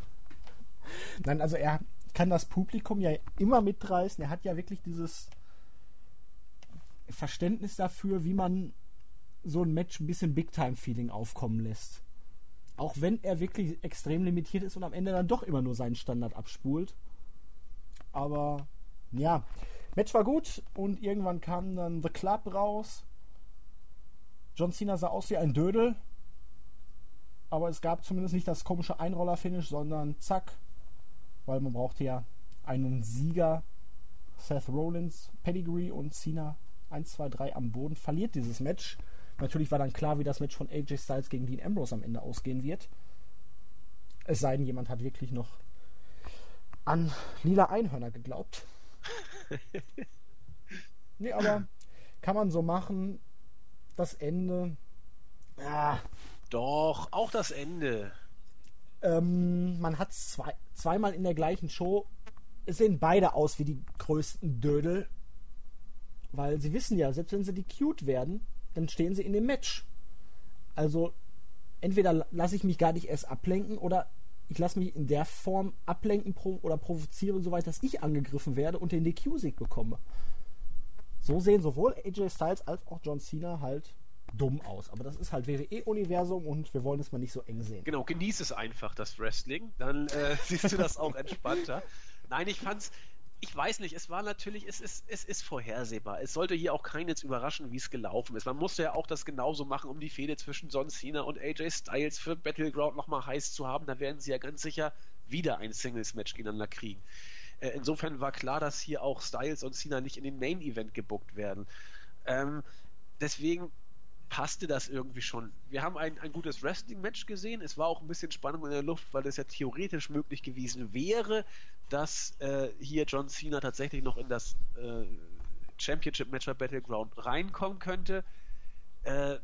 *laughs* Nein, also er kann das Publikum ja immer mitreißen. Er hat ja wirklich dieses Verständnis dafür, wie man so ein Match ein bisschen Big-Time-Feeling aufkommen lässt. Auch wenn er wirklich extrem limitiert ist und am Ende dann doch immer nur seinen Standard abspult. Aber ja, Match war gut und irgendwann kam dann The Club raus. John Cena sah aus wie ein Dödel, aber es gab zumindest nicht das komische Einroller-Finish, sondern zack, weil man brauchte ja einen Sieger. Seth Rollins, Pedigree und Cena 1, 2, 3 am Boden verliert dieses Match. Natürlich war dann klar, wie das Match von AJ Styles gegen Dean Ambrose am Ende ausgehen wird. Es sei denn, jemand hat wirklich noch an lila Einhörner geglaubt. *laughs* nee, aber kann man so machen. Das Ende. Ah, Doch, auch das Ende. Ähm, man hat zwei, zweimal in der gleichen Show. Es sehen beide aus wie die größten Dödel. Weil sie wissen ja, selbst wenn sie die cute werden, dann stehen sie in dem Match. Also entweder lasse ich mich gar nicht erst ablenken oder ich lasse mich in der Form ablenken oder provozieren, soweit dass ich angegriffen werde und den DQ-Sieg bekomme. So sehen sowohl AJ Styles als auch John Cena halt dumm aus. Aber das ist halt WWE-Universum und wir wollen es mal nicht so eng sehen. Genau, genieß es einfach, das Wrestling. Dann äh, siehst du das auch entspannter. *laughs* Nein, ich fand's, ich weiß nicht, es war natürlich, es ist, es ist vorhersehbar. Es sollte hier auch keinen jetzt überraschen, wie es gelaufen ist. Man musste ja auch das genauso machen, um die Fehde zwischen John Cena und AJ Styles für Battleground nochmal heiß zu haben. Da werden sie ja ganz sicher wieder ein Singles-Match gegeneinander kriegen. Äh, insofern war klar, dass hier auch Styles und Cena nicht in den Main-Event gebuckt werden. Ähm, deswegen passte das irgendwie schon. Wir haben ein, ein gutes Wrestling-Match gesehen. Es war auch ein bisschen Spannung in der Luft, weil es ja theoretisch möglich gewesen wäre, dass äh, hier John Cena tatsächlich noch in das äh, Championship-Match bei Battleground reinkommen könnte. Äh,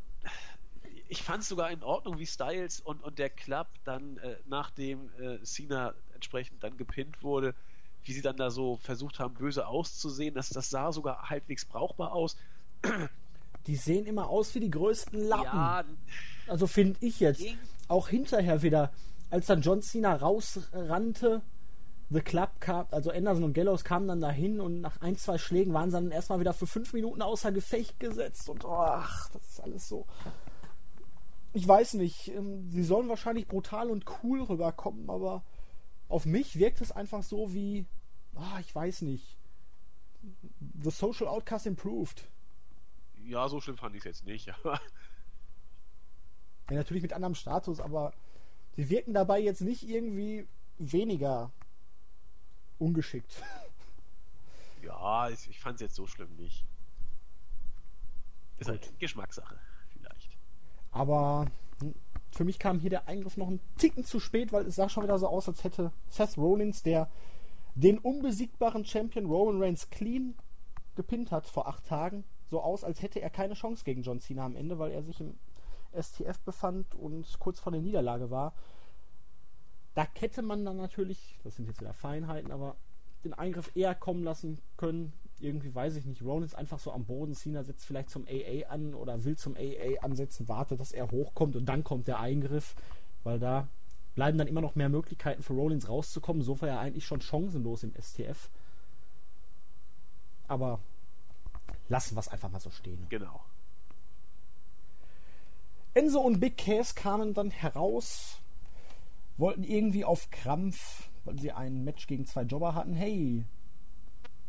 ich fand es sogar in Ordnung, wie Styles und, und der Club dann, äh, nachdem äh, Cena entsprechend dann gepinnt wurde, wie sie dann da so versucht haben, böse auszusehen. Das, das sah sogar halbwegs brauchbar aus. Die sehen immer aus wie die größten Lappen. Ja, also finde ich jetzt. Auch hinterher wieder, als dann John Cena rausrannte The Club kam, also Anderson und Gallows kamen dann dahin und nach ein, zwei Schlägen waren sie dann erstmal wieder für fünf Minuten außer Gefecht gesetzt und ach, das ist alles so. Ich weiß nicht, ähm, sie sollen wahrscheinlich brutal und cool rüberkommen, aber auf mich wirkt es einfach so wie, oh, ich weiß nicht. The Social Outcast improved. Ja, so schlimm fand ich es jetzt nicht. *laughs* Ja, natürlich mit anderem Status, aber sie wirken dabei jetzt nicht irgendwie weniger ungeschickt. *laughs* Ja, ich, ich fand es jetzt so schlimm nicht. Ist Gut. halt Geschmackssache, vielleicht. Aber hm, für mich kam hier der Eingriff noch einen Ticken zu spät, weil es sah schon wieder so aus, als hätte Seth Rollins, der den unbesiegbaren Champion Roman Reigns clean gepinnt hat vor acht Tagen, so aus, als hätte er keine Chance gegen John Cena am Ende, weil er sich im STF befand und kurz vor der Niederlage war. Da hätte man dann natürlich, das sind jetzt wieder Feinheiten, aber den Eingriff eher kommen lassen können. Irgendwie weiß ich nicht. Rollins einfach so am Boden. Cena setzt vielleicht zum AA an oder will zum AA ansetzen, wartet, dass er hochkommt und dann kommt der Eingriff, weil da bleiben dann immer noch mehr Möglichkeiten für Rollins rauszukommen. So war er eigentlich schon chancenlos im STF. Aber lassen wir es einfach mal so stehen. Genau. Enzo und Big Cass kamen dann heraus wollten irgendwie auf Krampf, weil sie ein Match gegen zwei Jobber hatten, hey,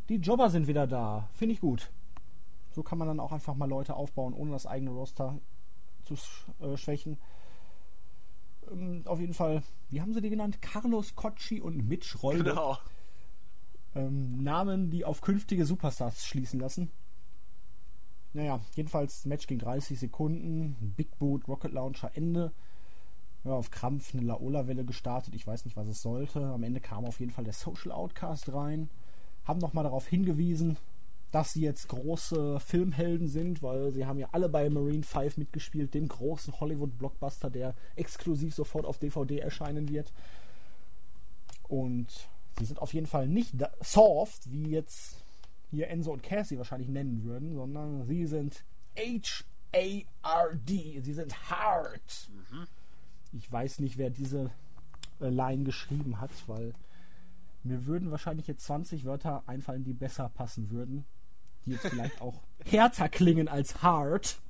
die Jobber sind wieder da. Finde ich gut. So kann man dann auch einfach mal Leute aufbauen, ohne das eigene Roster zu äh, schwächen. Ähm, auf jeden Fall, wie haben sie die genannt? Carlos Cocci und Mitch Rolde. Genau. Ähm, Namen, die auf künftige Superstars schließen lassen. Naja, jedenfalls Match ging 30 Sekunden. Big Boot, Rocket Launcher, Ende ja, auf Krampf eine Laola-Welle gestartet. Ich weiß nicht, was es sollte. Am Ende kam auf jeden Fall der Social Outcast rein. Haben nochmal darauf hingewiesen, dass sie jetzt große Filmhelden sind, weil sie haben ja alle bei Marine 5 mitgespielt, dem großen Hollywood-Blockbuster, der exklusiv sofort auf DVD erscheinen wird. Und sie sind auf jeden Fall nicht soft, wie jetzt hier Enzo und Cassie wahrscheinlich nennen würden, sondern sie sind H-A-R-D. Sie sind hard. Mhm. Ich weiß nicht, wer diese äh, Line geschrieben hat, weil mir würden wahrscheinlich jetzt 20 Wörter einfallen, die besser passen würden. Die jetzt vielleicht *laughs* auch härter klingen als hard.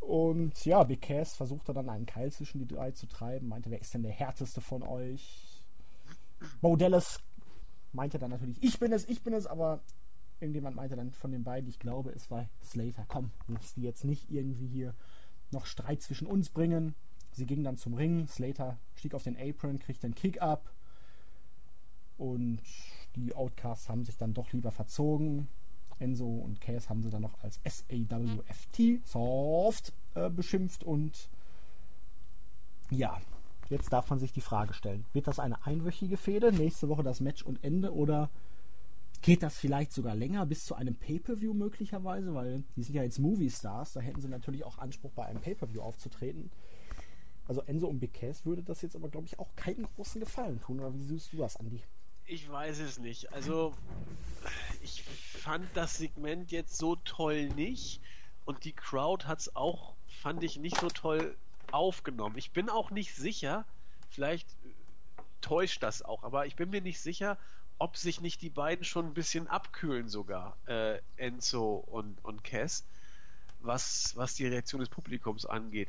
Und ja, Big Cass versuchte dann einen Keil zwischen die drei zu treiben, meinte, wer ist denn der härteste von euch? Bo Dallas meinte dann natürlich, ich bin es, ich bin es, aber irgendjemand meinte dann von den beiden, ich glaube, es war Slater. Komm, willst die jetzt nicht irgendwie hier noch Streit zwischen uns bringen. Sie ging dann zum Ring. Slater stieg auf den Apron, kriegte einen Kick-Up. Und die Outcasts haben sich dann doch lieber verzogen. Enzo und Cass haben sie dann noch als SAWFT, Soft, äh, beschimpft. Und ja, jetzt darf man sich die Frage stellen: Wird das eine einwöchige Fehde? Nächste Woche das Match und Ende? Oder Geht das vielleicht sogar länger bis zu einem Pay-per-view möglicherweise, weil die sind ja jetzt Movie-Stars, da hätten sie natürlich auch Anspruch bei einem Pay-per-view aufzutreten. Also Enzo und Cass würde das jetzt aber, glaube ich, auch keinen großen Gefallen tun. Oder wie siehst du das, Andi? Ich weiß es nicht. Also ich fand das Segment jetzt so toll nicht und die Crowd hat es auch, fand ich, nicht so toll aufgenommen. Ich bin auch nicht sicher, vielleicht täuscht das auch, aber ich bin mir nicht sicher, ob sich nicht die beiden schon ein bisschen abkühlen sogar, äh, Enzo und, und Cass, was, was die Reaktion des Publikums angeht.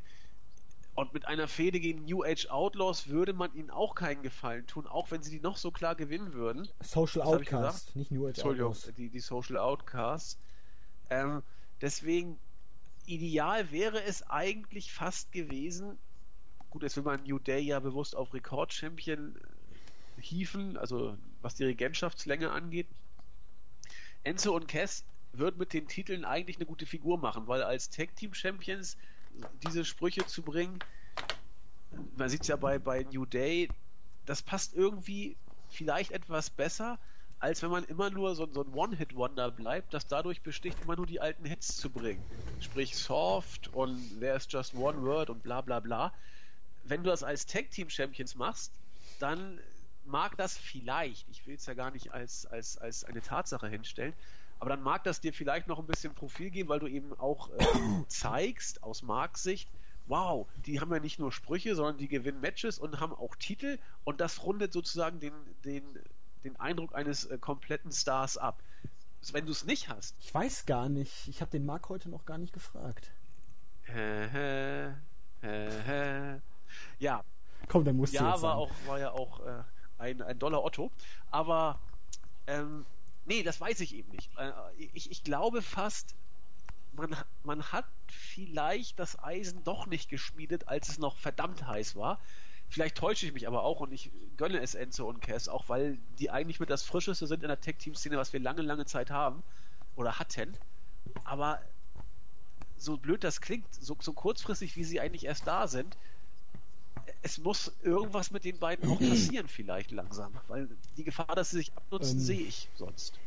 Und mit einer Fehde gegen New Age Outlaws würde man ihnen auch keinen Gefallen tun, auch wenn sie die noch so klar gewinnen würden. Social Outcast, nicht New Age Outlaws. Die, die Social Outcasts. Ähm, deswegen, ideal wäre es eigentlich fast gewesen, gut, jetzt will man New Day ja bewusst auf Rekord-Champion äh, hieven, also was die Regentschaftslänge angeht. Enzo und Cass wird mit den Titeln eigentlich eine gute Figur machen, weil als Tag Team Champions diese Sprüche zu bringen. Man sieht es ja bei, bei New Day, das passt irgendwie vielleicht etwas besser, als wenn man immer nur so, so ein One-Hit-Wonder bleibt, das dadurch besticht, immer nur die alten Hits zu bringen. Sprich Soft und There's Just One Word und bla bla bla. Wenn du das als Tag-Team-Champions machst, dann mag das vielleicht, ich will es ja gar nicht als, als, als eine Tatsache hinstellen, aber dann mag das dir vielleicht noch ein bisschen Profil geben, weil du eben auch äh, *coughs* zeigst, aus Marks Sicht, wow, die haben ja nicht nur Sprüche, sondern die gewinnen Matches und haben auch Titel und das rundet sozusagen den, den, den Eindruck eines äh, kompletten Stars ab. Wenn du es nicht hast. Ich weiß gar nicht. Ich habe den Mark heute noch gar nicht gefragt. ja. Komm, dann musst ja, du jetzt war sagen. auch war ja auch äh, ein, ein Dollar Otto. Aber ähm, Nee, das weiß ich eben nicht. Äh, ich, ich glaube fast, man, man hat vielleicht das Eisen doch nicht geschmiedet, als es noch verdammt heiß war. Vielleicht täusche ich mich aber auch und ich gönne es Enzo und Cass, auch weil die eigentlich mit das Frischeste sind in der Tech-Team-Szene, was wir lange, lange Zeit haben oder hatten. Aber so blöd das klingt, so, so kurzfristig, wie sie eigentlich erst da sind, es muss irgendwas mit den beiden auch *clears throat* passieren, vielleicht langsam. Weil die Gefahr, dass sie sich abnutzen, ähm, sehe ich sonst.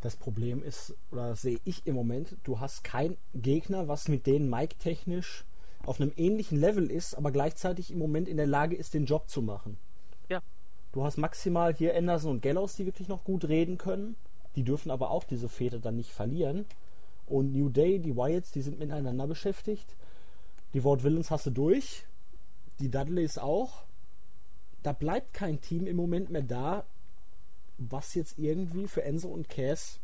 Das Problem ist, oder sehe ich im Moment, du hast keinen Gegner, was mit denen Mike technisch auf einem ähnlichen Level ist, aber gleichzeitig im Moment in der Lage ist, den Job zu machen. Ja. Du hast maximal hier Anderson und Gallows, die wirklich noch gut reden können. Die dürfen aber auch diese Fehde dann nicht verlieren. Und New Day, die Wyatts, die sind miteinander beschäftigt. Die Ward Villains hast du durch die Dudleys auch. Da bleibt kein Team im Moment mehr da, was jetzt irgendwie für Enzo und Cass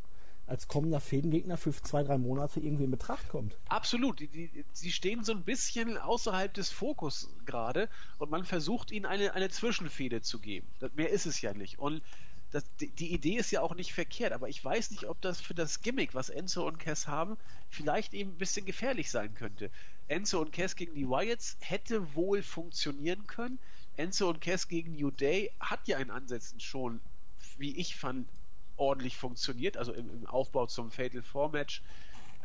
als kommender Fädengegner für zwei, drei Monate irgendwie in Betracht kommt. Absolut. Die, die, sie stehen so ein bisschen außerhalb des Fokus gerade und man versucht ihnen eine, eine Zwischenfehde zu geben. Das, mehr ist es ja nicht. Und das, die, die, Idee ist ja auch nicht verkehrt, aber ich weiß nicht, ob das für das Gimmick, was Enzo und Cass haben, vielleicht eben ein bisschen gefährlich sein könnte. Enzo und Cass gegen die Wyatts hätte wohl funktionieren können. Enzo und Cass gegen New Day hat ja in Ansätzen schon, wie ich fand, ordentlich funktioniert. Also im, im Aufbau zum Fatal Four Match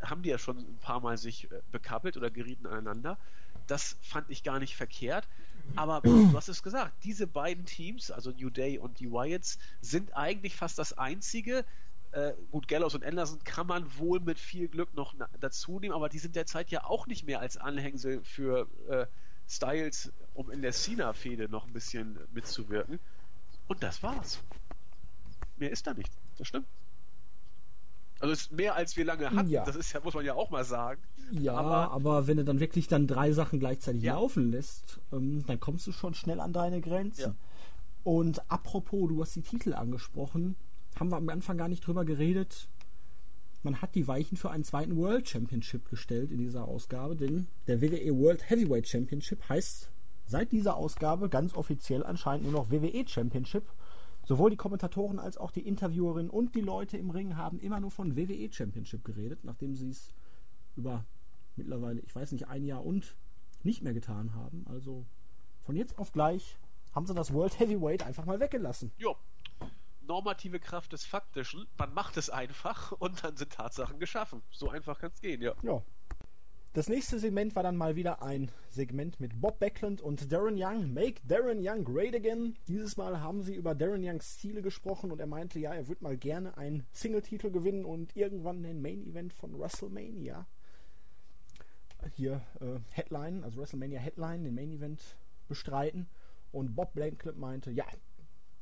haben die ja schon ein paar Mal sich äh, bekappelt oder gerieten aneinander. Das fand ich gar nicht verkehrt. Aber *clears throat* du hast es gesagt, diese beiden Teams, also New Day und die Wyatts, sind eigentlich fast das einzige. Äh, gut, Gallows und Anderson kann man wohl mit viel Glück noch dazu nehmen, aber die sind derzeit ja auch nicht mehr als Anhängsel für äh, Styles, um in der Cena-Fehde noch ein bisschen mitzuwirken. Und das war's. Mehr ist da nicht. Das stimmt. Also ist mehr als wir lange hatten. Ja. Das ist ja, muss man ja auch mal sagen. Ja, aber, aber wenn du dann wirklich dann drei Sachen gleichzeitig ja. laufen lässt, ähm, dann kommst du schon schnell an deine Grenzen. Ja. Und apropos, du hast die Titel angesprochen, haben wir am Anfang gar nicht drüber geredet. Man hat die Weichen für einen zweiten World Championship gestellt in dieser Ausgabe, denn der WWE World Heavyweight Championship heißt seit dieser Ausgabe ganz offiziell anscheinend nur noch WWE Championship. Sowohl die Kommentatoren als auch die Interviewerin und die Leute im Ring haben immer nur von WWE Championship geredet, nachdem sie es über mittlerweile, ich weiß nicht, ein Jahr und nicht mehr getan haben. Also von jetzt auf gleich haben sie das World Heavyweight einfach mal weggelassen. Ja. Normative Kraft des Faktischen. Man macht es einfach und dann sind Tatsachen geschaffen. So einfach kann es gehen, ja. Ja. Das nächste Segment war dann mal wieder ein Segment mit Bob Backlund und Darren Young. Make Darren Young great again. Dieses Mal haben sie über Darren Youngs Ziele gesprochen und er meinte, ja, er würde mal gerne einen Single-Titel gewinnen und irgendwann den Main-Event von WrestleMania hier äh, Headline, also WrestleMania Headline, den Main Event bestreiten. Und Bob Blanklip meinte, ja,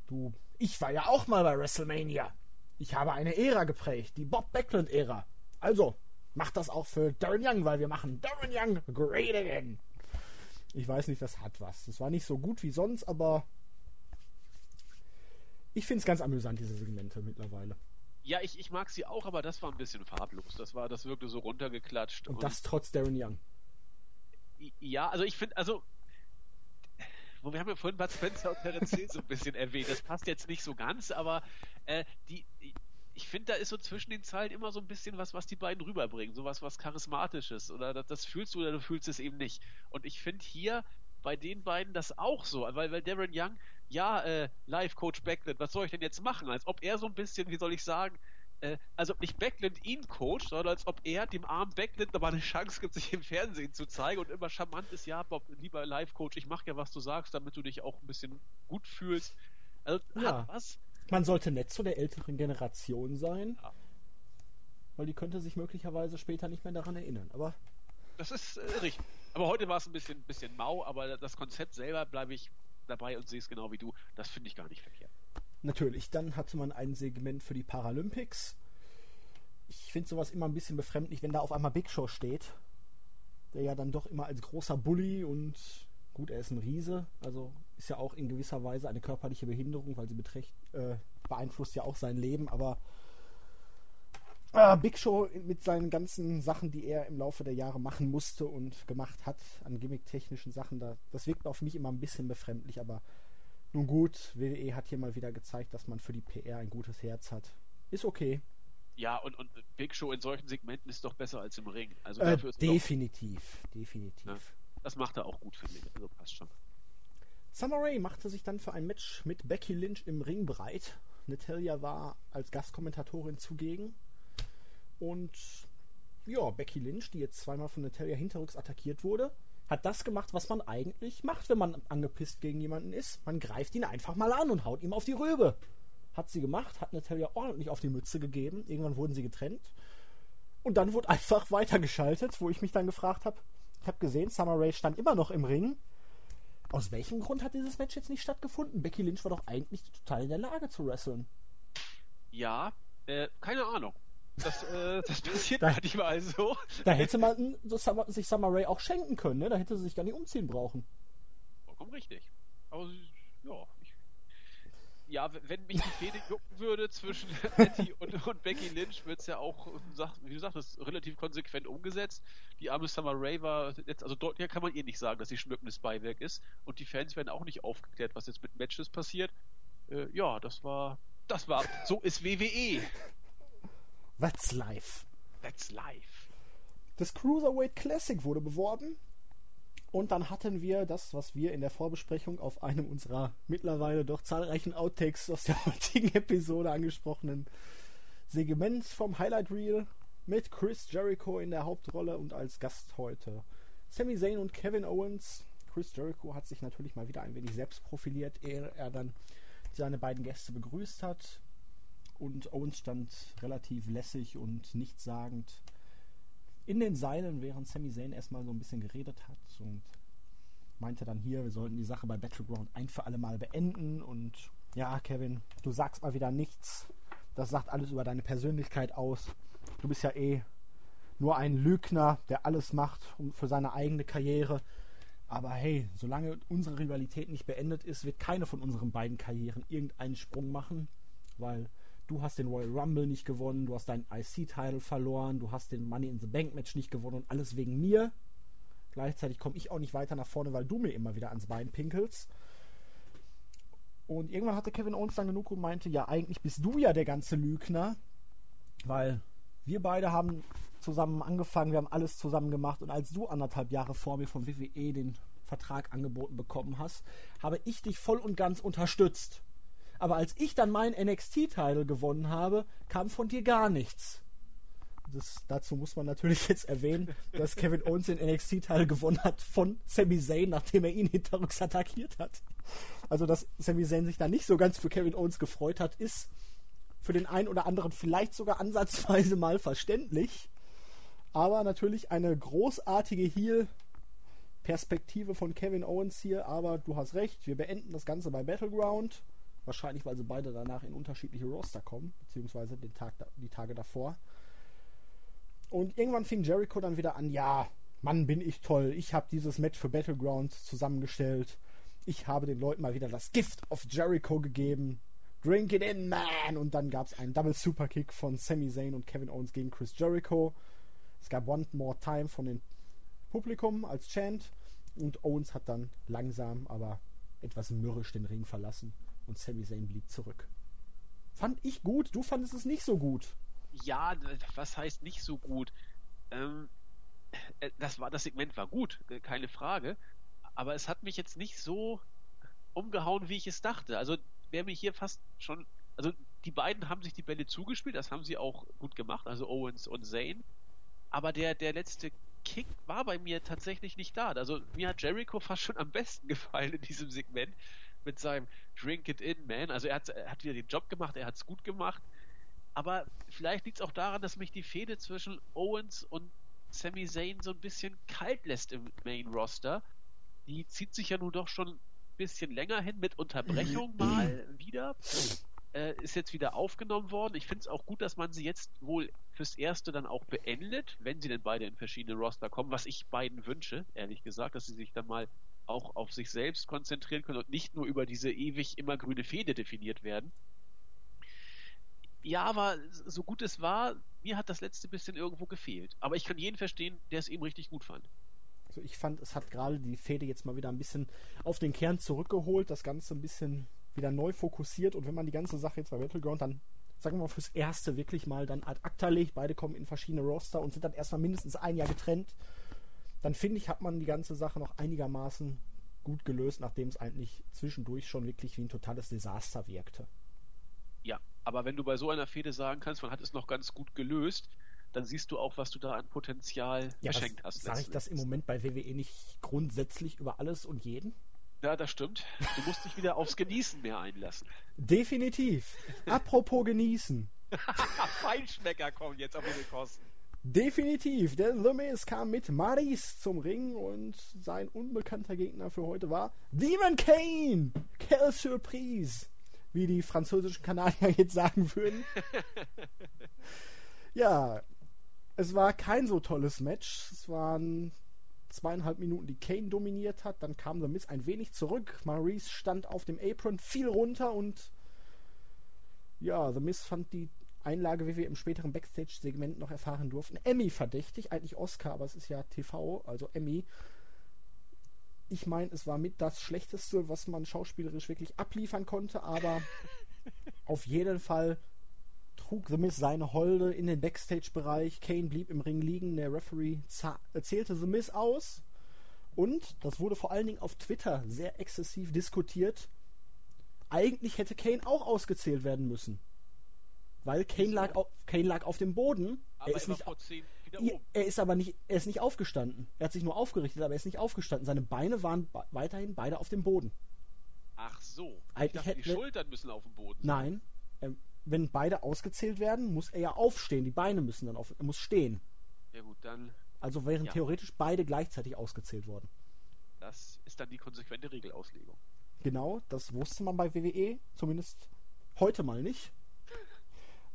du, ich war ja auch mal bei WrestleMania. Ich habe eine Ära geprägt, die Bob Backlund-Ära. Also, mach das auch für Darren Young, weil wir machen Darren Young great again. Ich weiß nicht, das hat was. Das war nicht so gut wie sonst, aber ich finde es ganz amüsant, diese Segmente mittlerweile. Ja, ich, ich mag sie auch, aber das war ein bisschen farblos. Das war, das wirkte so runtergeklatscht. Und, und das trotz Darren Young. Ja, also ich finde, also wir haben ja vorhin Bud Spencer und Terence Hill so ein bisschen erwähnt. Das passt jetzt nicht so ganz, aber äh, die, ich finde, da ist so zwischen den Zeilen immer so ein bisschen was, was die beiden rüberbringen. Sowas, was Charismatisches. Oder das, das fühlst du oder du fühlst es eben nicht. Und ich finde hier bei den beiden das auch so, weil, weil Darren Young, ja, äh, Live-Coach Backlund, was soll ich denn jetzt machen? Als ob er so ein bisschen, wie soll ich sagen, äh, als ob nicht Backlund ihn coacht, sondern als ob er dem armen Backlund nochmal eine Chance gibt, sich im Fernsehen zu zeigen und immer charmant ist, ja, Bob, lieber Live-Coach, ich mache ja, was du sagst, damit du dich auch ein bisschen gut fühlst. Also, ja. was? Man sollte nett zu der älteren Generation sein, ja. weil die könnte sich möglicherweise später nicht mehr daran erinnern, aber... Das ist äh, richtig. Aber heute war es ein bisschen, bisschen mau, aber das Konzept selber bleibe ich dabei und sehe es genau wie du. Das finde ich gar nicht verkehrt. Natürlich, dann hatte man ein Segment für die Paralympics. Ich finde sowas immer ein bisschen befremdlich, wenn da auf einmal Big Show steht. Der ja dann doch immer als großer Bully und gut, er ist ein Riese, also ist ja auch in gewisser Weise eine körperliche Behinderung, weil sie beträcht, äh, beeinflusst ja auch sein Leben, aber äh, Big Show mit seinen ganzen Sachen, die er im Laufe der Jahre machen musste und gemacht hat, an gimmicktechnischen Sachen, da, das wirkt auf mich immer ein bisschen befremdlich, aber nun gut, WWE hat hier mal wieder gezeigt, dass man für die PR ein gutes Herz hat. Ist okay. Ja, und, und Big Show in solchen Segmenten ist doch besser als im Ring. Also äh, definitiv, doch, definitiv. Ja, das macht er auch gut, finde ich. Also passt schon. Summer Rae machte sich dann für ein Match mit Becky Lynch im Ring bereit. Natalia war als Gastkommentatorin zugegen. Und ja, Becky Lynch, die jetzt zweimal von Natalia hinterrücks attackiert wurde, hat das gemacht, was man eigentlich macht, wenn man angepisst gegen jemanden ist. Man greift ihn einfach mal an und haut ihm auf die Röbe. Hat sie gemacht, hat Natalia ordentlich auf die Mütze gegeben. Irgendwann wurden sie getrennt. Und dann wurde *laughs* einfach weitergeschaltet, wo ich mich dann gefragt habe, ich habe gesehen, Summer Rae stand immer noch im Ring. Aus welchem Grund hat dieses Match jetzt nicht stattgefunden? Becky Lynch war doch eigentlich total in der Lage zu wresteln. Ja, äh, keine Ahnung. Das, äh, *laughs* das passiert da, manchmal so. Da hätte man sich Summer Rae auch schenken können, ne? Da hätte sie sich gar nicht umziehen brauchen. Vollkommen richtig. Aber ja, ich, ja, wenn mich die Fehde jucken würde zwischen *laughs* Betty und, und, Becky Lynch, wird es ja auch, wie du sagst, relativ konsequent umgesetzt. Die arme Summer Rae war jetzt, also deutlicher kann man ihr nicht sagen, dass sie schmückendes Beiwerk ist. Und die Fans werden auch nicht aufgeklärt, was jetzt mit Matches passiert. Äh, ja, das war, das war, so ist WWE. That's life. That's life. Das Cruiserweight Classic wurde beworben. Und dann hatten wir das, was wir in der Vorbesprechung auf einem unserer mittlerweile doch zahlreichen Outtakes aus der *laughs* heutigen Episode angesprochenen Segments vom Highlight Reel mit Chris Jericho in der Hauptrolle und als Gast heute Sami Zayn und Kevin Owens. Chris Jericho hat sich natürlich mal wieder ein wenig selbst profiliert, ehe er dann seine beiden Gäste begrüßt hat und Owens stand relativ lässig und nichtssagend in den Seilen, während Sami Zayn erstmal so ein bisschen geredet hat und meinte dann hier, wir sollten die Sache bei Battleground ein für alle Mal beenden und ja, Kevin, du sagst mal wieder nichts. Das sagt alles über deine Persönlichkeit aus. Du bist ja eh nur ein Lügner, der alles macht für seine eigene Karriere. Aber hey, solange unsere Rivalität nicht beendet ist, wird keine von unseren beiden Karrieren irgendeinen Sprung machen, weil du hast den Royal Rumble nicht gewonnen, du hast deinen IC-Title verloren, du hast den Money in the Bank Match nicht gewonnen und alles wegen mir. Gleichzeitig komme ich auch nicht weiter nach vorne, weil du mir immer wieder ans Bein pinkelst. Und irgendwann hatte Kevin Owens dann genug und meinte, ja, eigentlich bist du ja der ganze Lügner, weil wir beide haben zusammen angefangen, wir haben alles zusammen gemacht und als du anderthalb Jahre vor mir vom WWE den Vertrag angeboten bekommen hast, habe ich dich voll und ganz unterstützt. Aber als ich dann meinen NXT-Title gewonnen habe, kam von dir gar nichts. Das, dazu muss man natürlich *laughs* jetzt erwähnen, dass Kevin Owens den NXT-Title gewonnen hat von Sami Zayn, nachdem er ihn hinterrücks attackiert hat. Also, dass Sami Zayn sich da nicht so ganz für Kevin Owens gefreut hat, ist für den einen oder anderen vielleicht sogar ansatzweise mal verständlich. Aber natürlich eine großartige Heel-Perspektive von Kevin Owens hier. Aber du hast recht, wir beenden das Ganze bei Battleground. Wahrscheinlich, weil sie beide danach in unterschiedliche Roster kommen, beziehungsweise den Tag, die Tage davor. Und irgendwann fing Jericho dann wieder an, ja, Mann, bin ich toll. Ich habe dieses Match für Battleground zusammengestellt. Ich habe den Leuten mal wieder das Gift of Jericho gegeben. Drink it in, man! Und dann gab es einen Double Superkick von Sami Zayn und Kevin Owens gegen Chris Jericho. Es gab One More Time von dem Publikum als Chant. Und Owens hat dann langsam, aber etwas mürrisch den Ring verlassen. Und Sami Zayn blieb zurück. Fand ich gut, du fandest es nicht so gut. Ja, was heißt nicht so gut? Ähm, äh, das war, das Segment war gut, äh, keine Frage. Aber es hat mich jetzt nicht so umgehauen, wie ich es dachte. Also wäre mir hier fast schon, also die beiden haben sich die Bälle zugespielt, das haben sie auch gut gemacht, also Owens und Zane. Aber der, der letzte Kick war bei mir tatsächlich nicht da. Also mir hat Jericho fast schon am besten *laughs* gefallen in diesem Segment mit seinem Drink It In, Man. Also er hat, er hat wieder den Job gemacht, er hat es gut gemacht. Aber vielleicht liegt es auch daran, dass mich die Fehde zwischen Owens und Sami Zayn so ein bisschen kalt lässt im Main Roster. Die zieht sich ja nun doch schon ein bisschen länger hin, mit Unterbrechung mal wieder. Äh, ist jetzt wieder aufgenommen worden. Ich finde es auch gut, dass man sie jetzt wohl fürs Erste dann auch beendet, wenn sie denn beide in verschiedene Roster kommen, was ich beiden wünsche, ehrlich gesagt, dass sie sich dann mal auch auf sich selbst konzentrieren können und nicht nur über diese ewig immer grüne Fehde definiert werden. Ja, aber so gut es war, mir hat das letzte bisschen irgendwo gefehlt. Aber ich kann jeden verstehen, der es eben richtig gut fand. Also ich fand, es hat gerade die Fehde jetzt mal wieder ein bisschen auf den Kern zurückgeholt, das Ganze ein bisschen wieder neu fokussiert und wenn man die ganze Sache jetzt bei Battleground dann, sagen wir mal, fürs Erste wirklich mal dann ad acta legt, beide kommen in verschiedene Roster und sind dann erstmal mindestens ein Jahr getrennt, dann finde ich, hat man die ganze Sache noch einigermaßen gut gelöst, nachdem es eigentlich zwischendurch schon wirklich wie ein totales Desaster wirkte. Ja, aber wenn du bei so einer Fehde sagen kannst, man hat es noch ganz gut gelöst, dann siehst du auch, was du da an Potenzial ja, verschenkt hast. Sage ich das im Moment bei WWE nicht grundsätzlich über alles und jeden? Ja, das stimmt. Du musst dich wieder aufs Genießen mehr einlassen. Definitiv. Apropos Genießen. *laughs* Feinschmecker kommen jetzt auf ihre Kosten. Definitiv. Der The Miz kam mit Maris zum Ring und sein unbekannter Gegner für heute war Demon Kane. Quelle Surprise wie die französischen Kanadier *laughs* jetzt sagen würden. *laughs* ja, es war kein so tolles Match. Es waren zweieinhalb Minuten, die Kane dominiert hat. Dann kam The Miz ein wenig zurück. Maurice stand auf dem Apron, fiel runter und ja, The Miz fand die Einlage, wie wir im späteren Backstage-Segment noch erfahren durften, Emmy verdächtig. Eigentlich Oscar, aber es ist ja TV, also Emmy ich meine, es war mit das Schlechteste, was man schauspielerisch wirklich abliefern konnte, aber *laughs* auf jeden Fall trug The Miz seine Holde in den Backstage-Bereich. Kane blieb im Ring liegen. Der Referee zählte The Miz aus. Und, das wurde vor allen Dingen auf Twitter sehr exzessiv diskutiert, eigentlich hätte Kane auch ausgezählt werden müssen. Weil Kane lag, auf, Kane lag auf dem Boden. Aber er ist nicht. Er ist aber nicht, er ist nicht aufgestanden. Er hat sich nur aufgerichtet, aber er ist nicht aufgestanden. Seine Beine waren weiterhin beide auf dem Boden. Ach so. Eigentlich dachte, hätte, die Schultern müssen auf dem Boden sein. Nein. Ähm, wenn beide ausgezählt werden, muss er ja aufstehen. Die Beine müssen dann auf, er muss stehen. Ja gut, dann. Also wären ja. theoretisch beide gleichzeitig ausgezählt worden. Das ist dann die konsequente Regelauslegung. Genau, das wusste man bei WWE, zumindest heute mal nicht.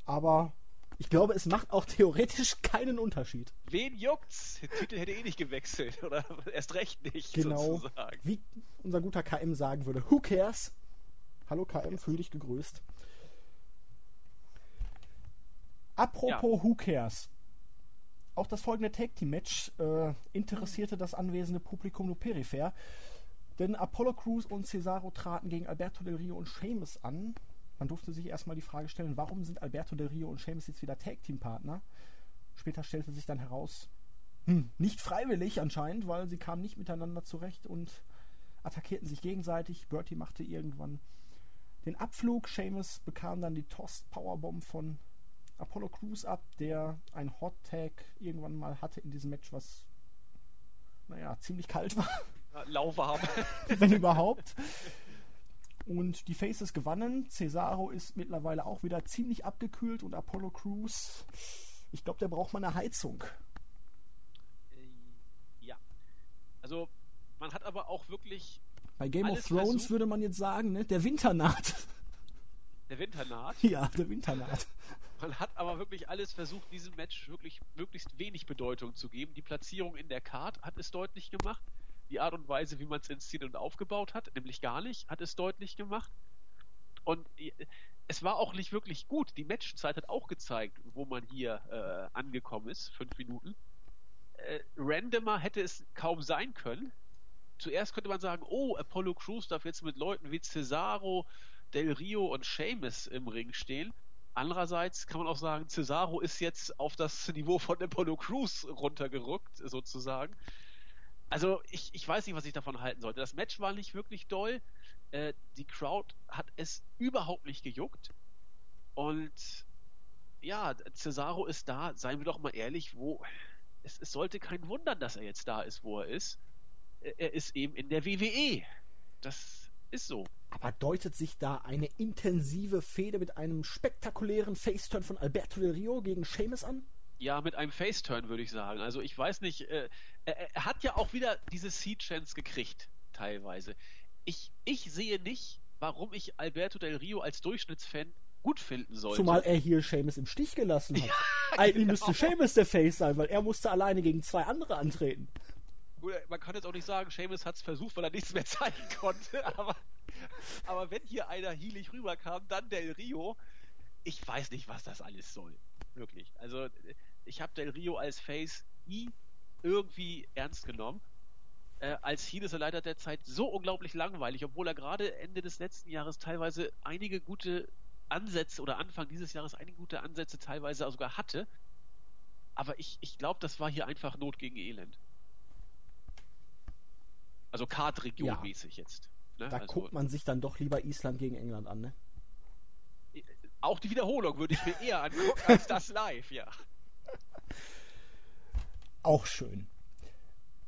Aber ich glaube, es macht auch theoretisch keinen Unterschied. Wen juckt's? Der Titel hätte eh nicht gewechselt *laughs* oder erst recht nicht. Genau. Sozusagen. Wie unser guter KM sagen würde: Who cares? Hallo KM, fühl dich gegrüßt. Apropos ja. Who cares? Auch das folgende Tag Team Match äh, interessierte das anwesende Publikum nur peripher. Denn Apollo Crews und Cesaro traten gegen Alberto Del Rio und Sheamus an. Man durfte sich erstmal die Frage stellen, warum sind Alberto Del Rio und Sheamus jetzt wieder Tag-Team-Partner? Später stellte sich dann heraus, hm, nicht freiwillig anscheinend, weil sie kamen nicht miteinander zurecht und attackierten sich gegenseitig. Bertie machte irgendwann den Abflug. Sheamus bekam dann die Tossed Powerbomb von Apollo Crews ab, der ein Hot Tag irgendwann mal hatte in diesem Match, was naja, ziemlich kalt war. Lauwarm. *laughs* Wenn überhaupt. Und die Faces gewannen. Cesaro ist mittlerweile auch wieder ziemlich abgekühlt und Apollo Crews, ich glaube, der braucht mal eine Heizung. Äh, ja. Also, man hat aber auch wirklich. Bei Game of Thrones versucht. würde man jetzt sagen, ne? der Winter naht. Der Winter naht? *laughs* Ja, der Winter naht. Man hat aber wirklich alles versucht, diesem Match wirklich möglichst wenig Bedeutung zu geben. Die Platzierung in der Card hat es deutlich gemacht. Die Art und Weise, wie man es inszeniert und aufgebaut hat, nämlich gar nicht, hat es deutlich gemacht. Und es war auch nicht wirklich gut. Die Matchzeit hat auch gezeigt, wo man hier äh, angekommen ist, fünf Minuten. Äh, randomer hätte es kaum sein können. Zuerst könnte man sagen, oh, Apollo Crews darf jetzt mit Leuten wie Cesaro, Del Rio und Seamus im Ring stehen. Andererseits kann man auch sagen, Cesaro ist jetzt auf das Niveau von Apollo Crews runtergerückt, sozusagen. Also ich, ich weiß nicht, was ich davon halten sollte. Das Match war nicht wirklich doll. Äh, die Crowd hat es überhaupt nicht gejuckt. Und ja, Cesaro ist da, seien wir doch mal ehrlich, wo es, es sollte kein wundern, dass er jetzt da ist, wo er ist. Er ist eben in der WWE. Das ist so. Aber deutet sich da eine intensive Fehde mit einem spektakulären Faceturn von Alberto Del Rio gegen Seamus an? Ja, mit einem Faceturn würde ich sagen. Also ich weiß nicht, äh, er, er, hat ja auch wieder diese Seed-Chance gekriegt, teilweise. Ich, ich sehe nicht, warum ich Alberto Del Rio als Durchschnittsfan gut finden sollte. Zumal er hier Seamus im Stich gelassen hat. *laughs* Ja, Eigentlich genau. müsste Seamus der Face sein, weil er musste alleine gegen zwei andere antreten. Man kann jetzt auch nicht sagen, Seamus hat es versucht, weil er nichts mehr *laughs* zeigen konnte, aber, aber wenn hier einer hielig rüberkam, dann Del Rio, ich weiß nicht, was das alles soll. Wirklich. Also, ich habe Del Rio als Face nie irgendwie ernst genommen. Äh, als Heel ist er leider derzeit so unglaublich langweilig, obwohl er gerade Ende des letzten Jahres teilweise einige gute Ansätze oder Anfang dieses Jahres einige gute Ansätze teilweise sogar hatte. Aber ich, ich glaube, das war hier einfach Not gegen Elend. Also Kartregion-mäßig ja. jetzt. Ne? Da also, guckt man sich dann doch lieber Island gegen England an, ne? Auch die Wiederholung würde ich mir eher angucken als das *laughs* live, ja. Auch schön.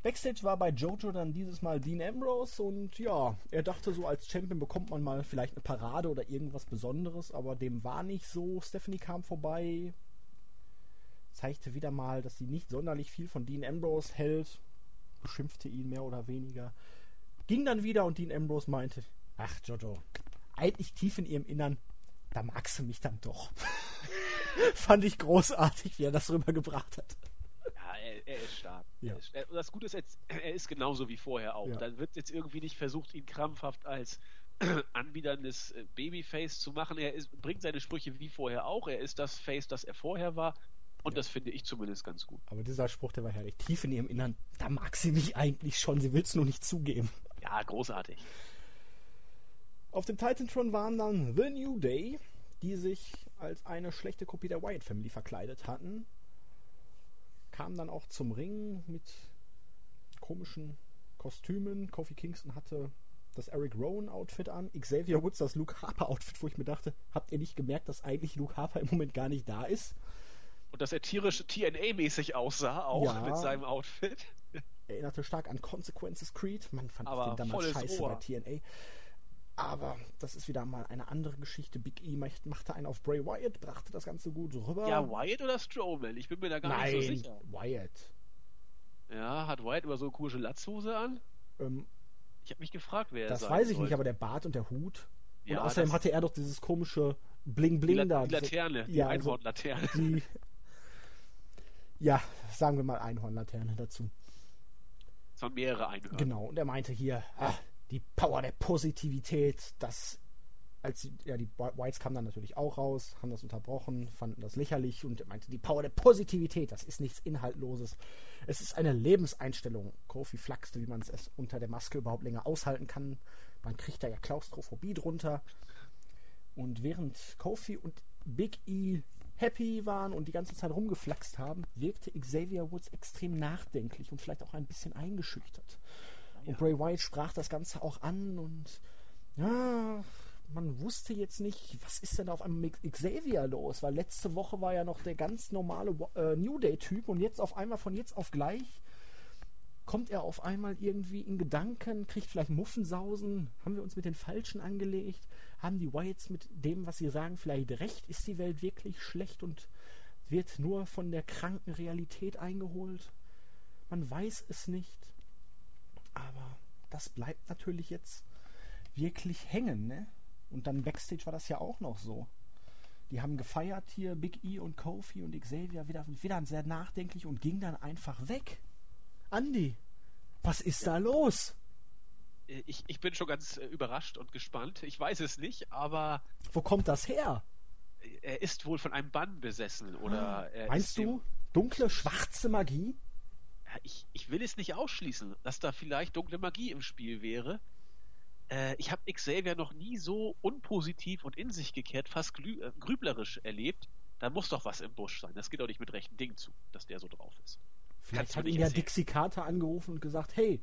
Backstage war bei Jojo dann dieses Mal Dean Ambrose und ja, er dachte so, als Champion bekommt man mal vielleicht eine Parade oder irgendwas Besonderes, aber dem war nicht so. Stephanie kam vorbei, zeigte wieder mal, dass sie nicht sonderlich viel von Dean Ambrose hält beschimpfte ihn mehr oder weniger. Ging dann wieder und Dean Ambrose meinte, ach Jojo, eigentlich tief in ihrem Innern, da magst du mich dann doch. *laughs* Fand ich großartig, wie er das rübergebracht hat. Er, er ist stark. Ja. Er ist, das Gute ist jetzt, *clears throat* er ist genauso wie vorher auch. Ja. Dann wird jetzt irgendwie nicht versucht, ihn krampfhaft als *clears throat* anbiederndes äh, Babyface zu machen. Er ist, bringt seine Sprüche wie vorher auch. Er ist das Face, das er vorher war. Und ja. das finde ich zumindest ganz gut. Aber dieser Spruch, der war herrlich. Tief in ihrem Innern, da mag sie mich eigentlich schon, sie will es nur nicht zugeben. Ja, großartig. Auf dem Titantron waren dann The New Day, die sich als eine schlechte Kopie der Wyatt Family verkleidet hatten. Kamen dann auch zum Ring mit komischen Kostümen. Kofi Kingston hatte das Eric Rowan Outfit an, Xavier Woods das Luke Harper Outfit, wo ich mir dachte, habt ihr nicht gemerkt, dass eigentlich Luke Harper im Moment gar nicht da ist? Und dass er tierisch TNA-mäßig aussah, auch ja. mit seinem Outfit. Erinnerte stark an Consequences Creed. Man fand Aber den damals scheiße Ohr. bei TNA. Aber das ist wieder mal eine andere Geschichte. Big E machte einen auf Bray Wyatt, brachte das Ganze gut rüber. Ja, Wyatt oder Strowman? Ich bin mir da gar Nein, nicht so sicher. Wyatt. Ja, hat Wyatt über so eine komische Latzhose an? Ähm, ich habe mich gefragt, wer er Das weiß ich sollte. nicht, aber der Bart und der Hut. Und ja, außerdem hatte er doch dieses komische Bling-Bling da. Die Laterne, die ja, also Einhornlaterne. Die ja, sagen wir mal Einhornlaterne dazu. Es waren mehrere Einhörner. Genau, und er meinte hier, ach, die Power der Positivität, das als ja, die Whites kamen dann natürlich auch raus, haben das unterbrochen, fanden das lächerlich und meinte, die Power der Positivität, das ist nichts Inhaltloses. Es ist eine Lebenseinstellung. Kofi flachste, wie man es unter der Maske überhaupt länger aushalten kann. Man kriegt da ja Klaustrophobie drunter. Und während Kofi und Big E happy waren und die ganze Zeit rumgeflaxt haben, wirkte Xavier Woods extrem nachdenklich und vielleicht auch ein bisschen eingeschüchtert. Und Bray Wyatt sprach das Ganze auch an und ja, man wusste jetzt nicht, was ist denn auf einmal mit Xavier los, weil letzte Woche war ja noch der ganz normale äh, New Day-Typ und jetzt auf einmal von jetzt auf gleich kommt er auf einmal irgendwie in Gedanken, kriegt vielleicht Muffensausen, haben wir uns mit den Falschen angelegt, haben die Wyatts mit dem, was sie sagen, vielleicht recht, ist die Welt wirklich schlecht und wird nur von der kranken Realität eingeholt? Man weiß es nicht. Aber das bleibt natürlich jetzt wirklich hängen, ne? Und dann Backstage war das ja auch noch so. Die haben gefeiert hier, Big E und Kofi und Xavier wieder, wieder sehr nachdenklich und ging dann einfach weg. Andy, was ist da los? Ich, ich bin schon ganz äh, überrascht und gespannt. Ich weiß es nicht, aber. Wo kommt das her? Er ist wohl von einem Bann besessen, oder? Meinst du dunkle, schwarze Magie? Ich, ich will es nicht ausschließen, dass da vielleicht dunkle Magie im Spiel wäre. Äh, ich habe Xavier noch nie so unpositiv und in sich gekehrt, fast äh, grüblerisch erlebt. Da muss doch was im Busch sein. Das geht doch nicht mit rechten Dingen zu, dass der so drauf ist. Vielleicht hat ihn ja Dixie Carter angerufen und gesagt, hey,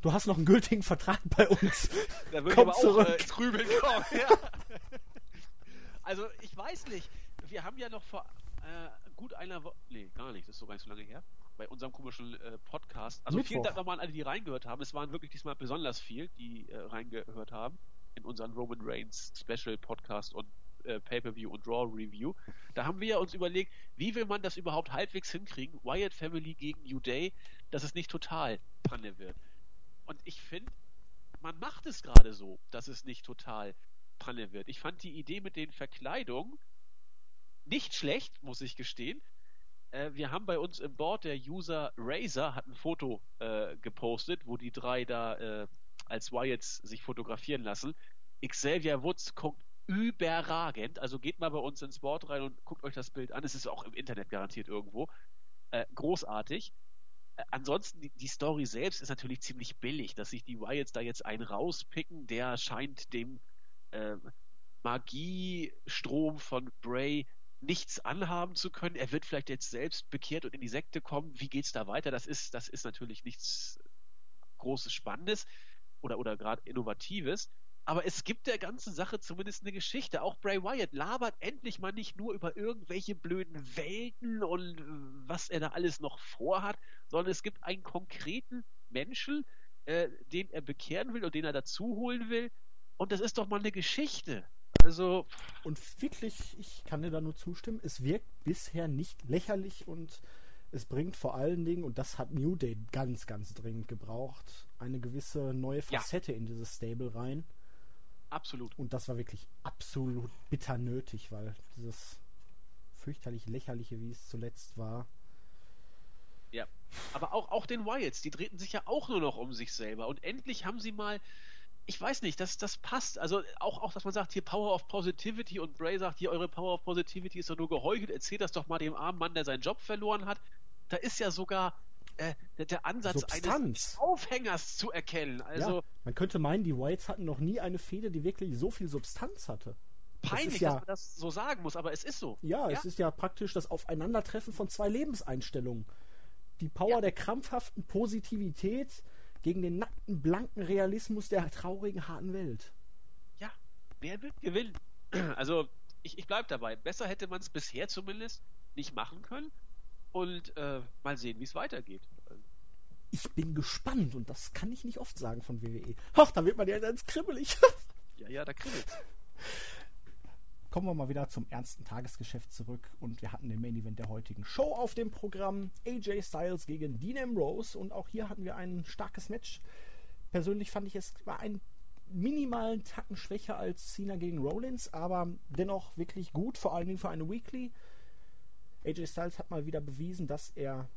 du hast noch einen gültigen Vertrag bei uns. *laughs* da würde Komm aber zurück. auch äh, Grübeln kommen. Ja. *laughs* also ich weiß nicht. Wir haben ja noch vor äh, gut einer Woche, nee, gar nicht, das ist so gar nicht so lange her, bei unserem komischen äh, Podcast. Also Mittwoch. vielen Dank nochmal an alle, die reingehört haben. Es waren wirklich diesmal besonders viel, die äh, reingehört haben in unseren Roman Reigns Special Podcast und äh, Pay-Per-View und Raw Review. Da haben wir ja uns überlegt, wie will man das überhaupt halbwegs hinkriegen, Wyatt Family gegen New Day, dass es nicht total Panne wird. Und ich finde, man macht es gerade so, dass es nicht total Panne wird. Ich fand die Idee mit den Verkleidungen nicht schlecht, muss ich gestehen. Äh, wir haben bei uns im Board der User Razer hat ein Foto äh, gepostet, wo die drei da äh, als Wyatts sich fotografieren lassen. Xavier Woods guckt überragend. Also geht mal bei uns ins Board rein und guckt euch das Bild an. Es ist auch im Internet garantiert irgendwo. Äh, großartig. Äh, ansonsten, die, die, Story selbst ist natürlich ziemlich billig, dass sich die Wyatts da jetzt einen rauspicken, der scheint dem äh, Magiestrom von Bray nichts anhaben zu können. Er wird vielleicht jetzt selbst bekehrt und in die Sekte kommen. Wie geht's da weiter? Das ist, das ist natürlich nichts Großes Spannendes oder, oder gerade Innovatives. Aber es gibt der ganzen Sache zumindest eine Geschichte. Auch Bray Wyatt labert endlich mal nicht nur über irgendwelche blöden Welten und was er da alles noch vorhat, sondern es gibt einen konkreten Menschen, äh, den er bekehren will und den er dazu holen will. Und das ist doch mal eine Geschichte. Also. Und wirklich, ich kann dir da nur zustimmen, es wirkt bisher nicht lächerlich und es bringt vor allen Dingen, und das hat New Day ganz, ganz dringend gebraucht, eine gewisse neue Facette ja. in dieses Stable rein. Absolut. Und das war wirklich absolut bitter nötig, weil dieses fürchterlich lächerliche, wie es zuletzt war. Ja. Aber auch, auch den Wyatts, die drehten sich ja auch nur noch um sich selber. Und endlich haben sie mal ich weiß nicht, das, das passt. Also auch, auch, dass man sagt, hier Power of Positivity und Bray sagt, hier eure Power of Positivity ist doch nur geheuchelt, erzählt das doch mal dem armen Mann, der seinen Job verloren hat. Da ist ja sogar äh, der, Ansatz Substanz. eines Aufhängers zu erkennen. Also, ja, man könnte meinen, die Whites hatten noch nie eine Fehde, die wirklich so viel Substanz hatte. Peinlich, das ja, dass man das so sagen muss, aber es ist so. Ja, ja, es ist ja praktisch das Aufeinandertreffen von zwei Lebenseinstellungen. Die Power der krampfhaften Positivität gegen den nackten, blanken Realismus der traurigen, harten Welt. Ja, wer wird gewinnen? *clears throat* Also, ich, ich bleibe dabei. Besser hätte man es bisher zumindest nicht machen können. Und äh, mal sehen, wie es weitergeht. Ich bin gespannt und das kann ich nicht oft sagen von WWE. Ach, da wird man ja ganz kribbelig. *laughs* ja, ja, da kribbelt kommen wir mal wieder zum ernsten Tagesgeschäft zurück und wir hatten den Main Event der heutigen Show auf dem Programm. AJ Styles gegen Dean Ambrose und auch hier hatten wir ein starkes Match. Persönlich fand ich es war ein minimalen Tacken schwächer als Cena gegen Rollins, aber dennoch wirklich gut, vor allen Dingen für eine Weekly. AJ Styles hat mal wieder bewiesen, dass er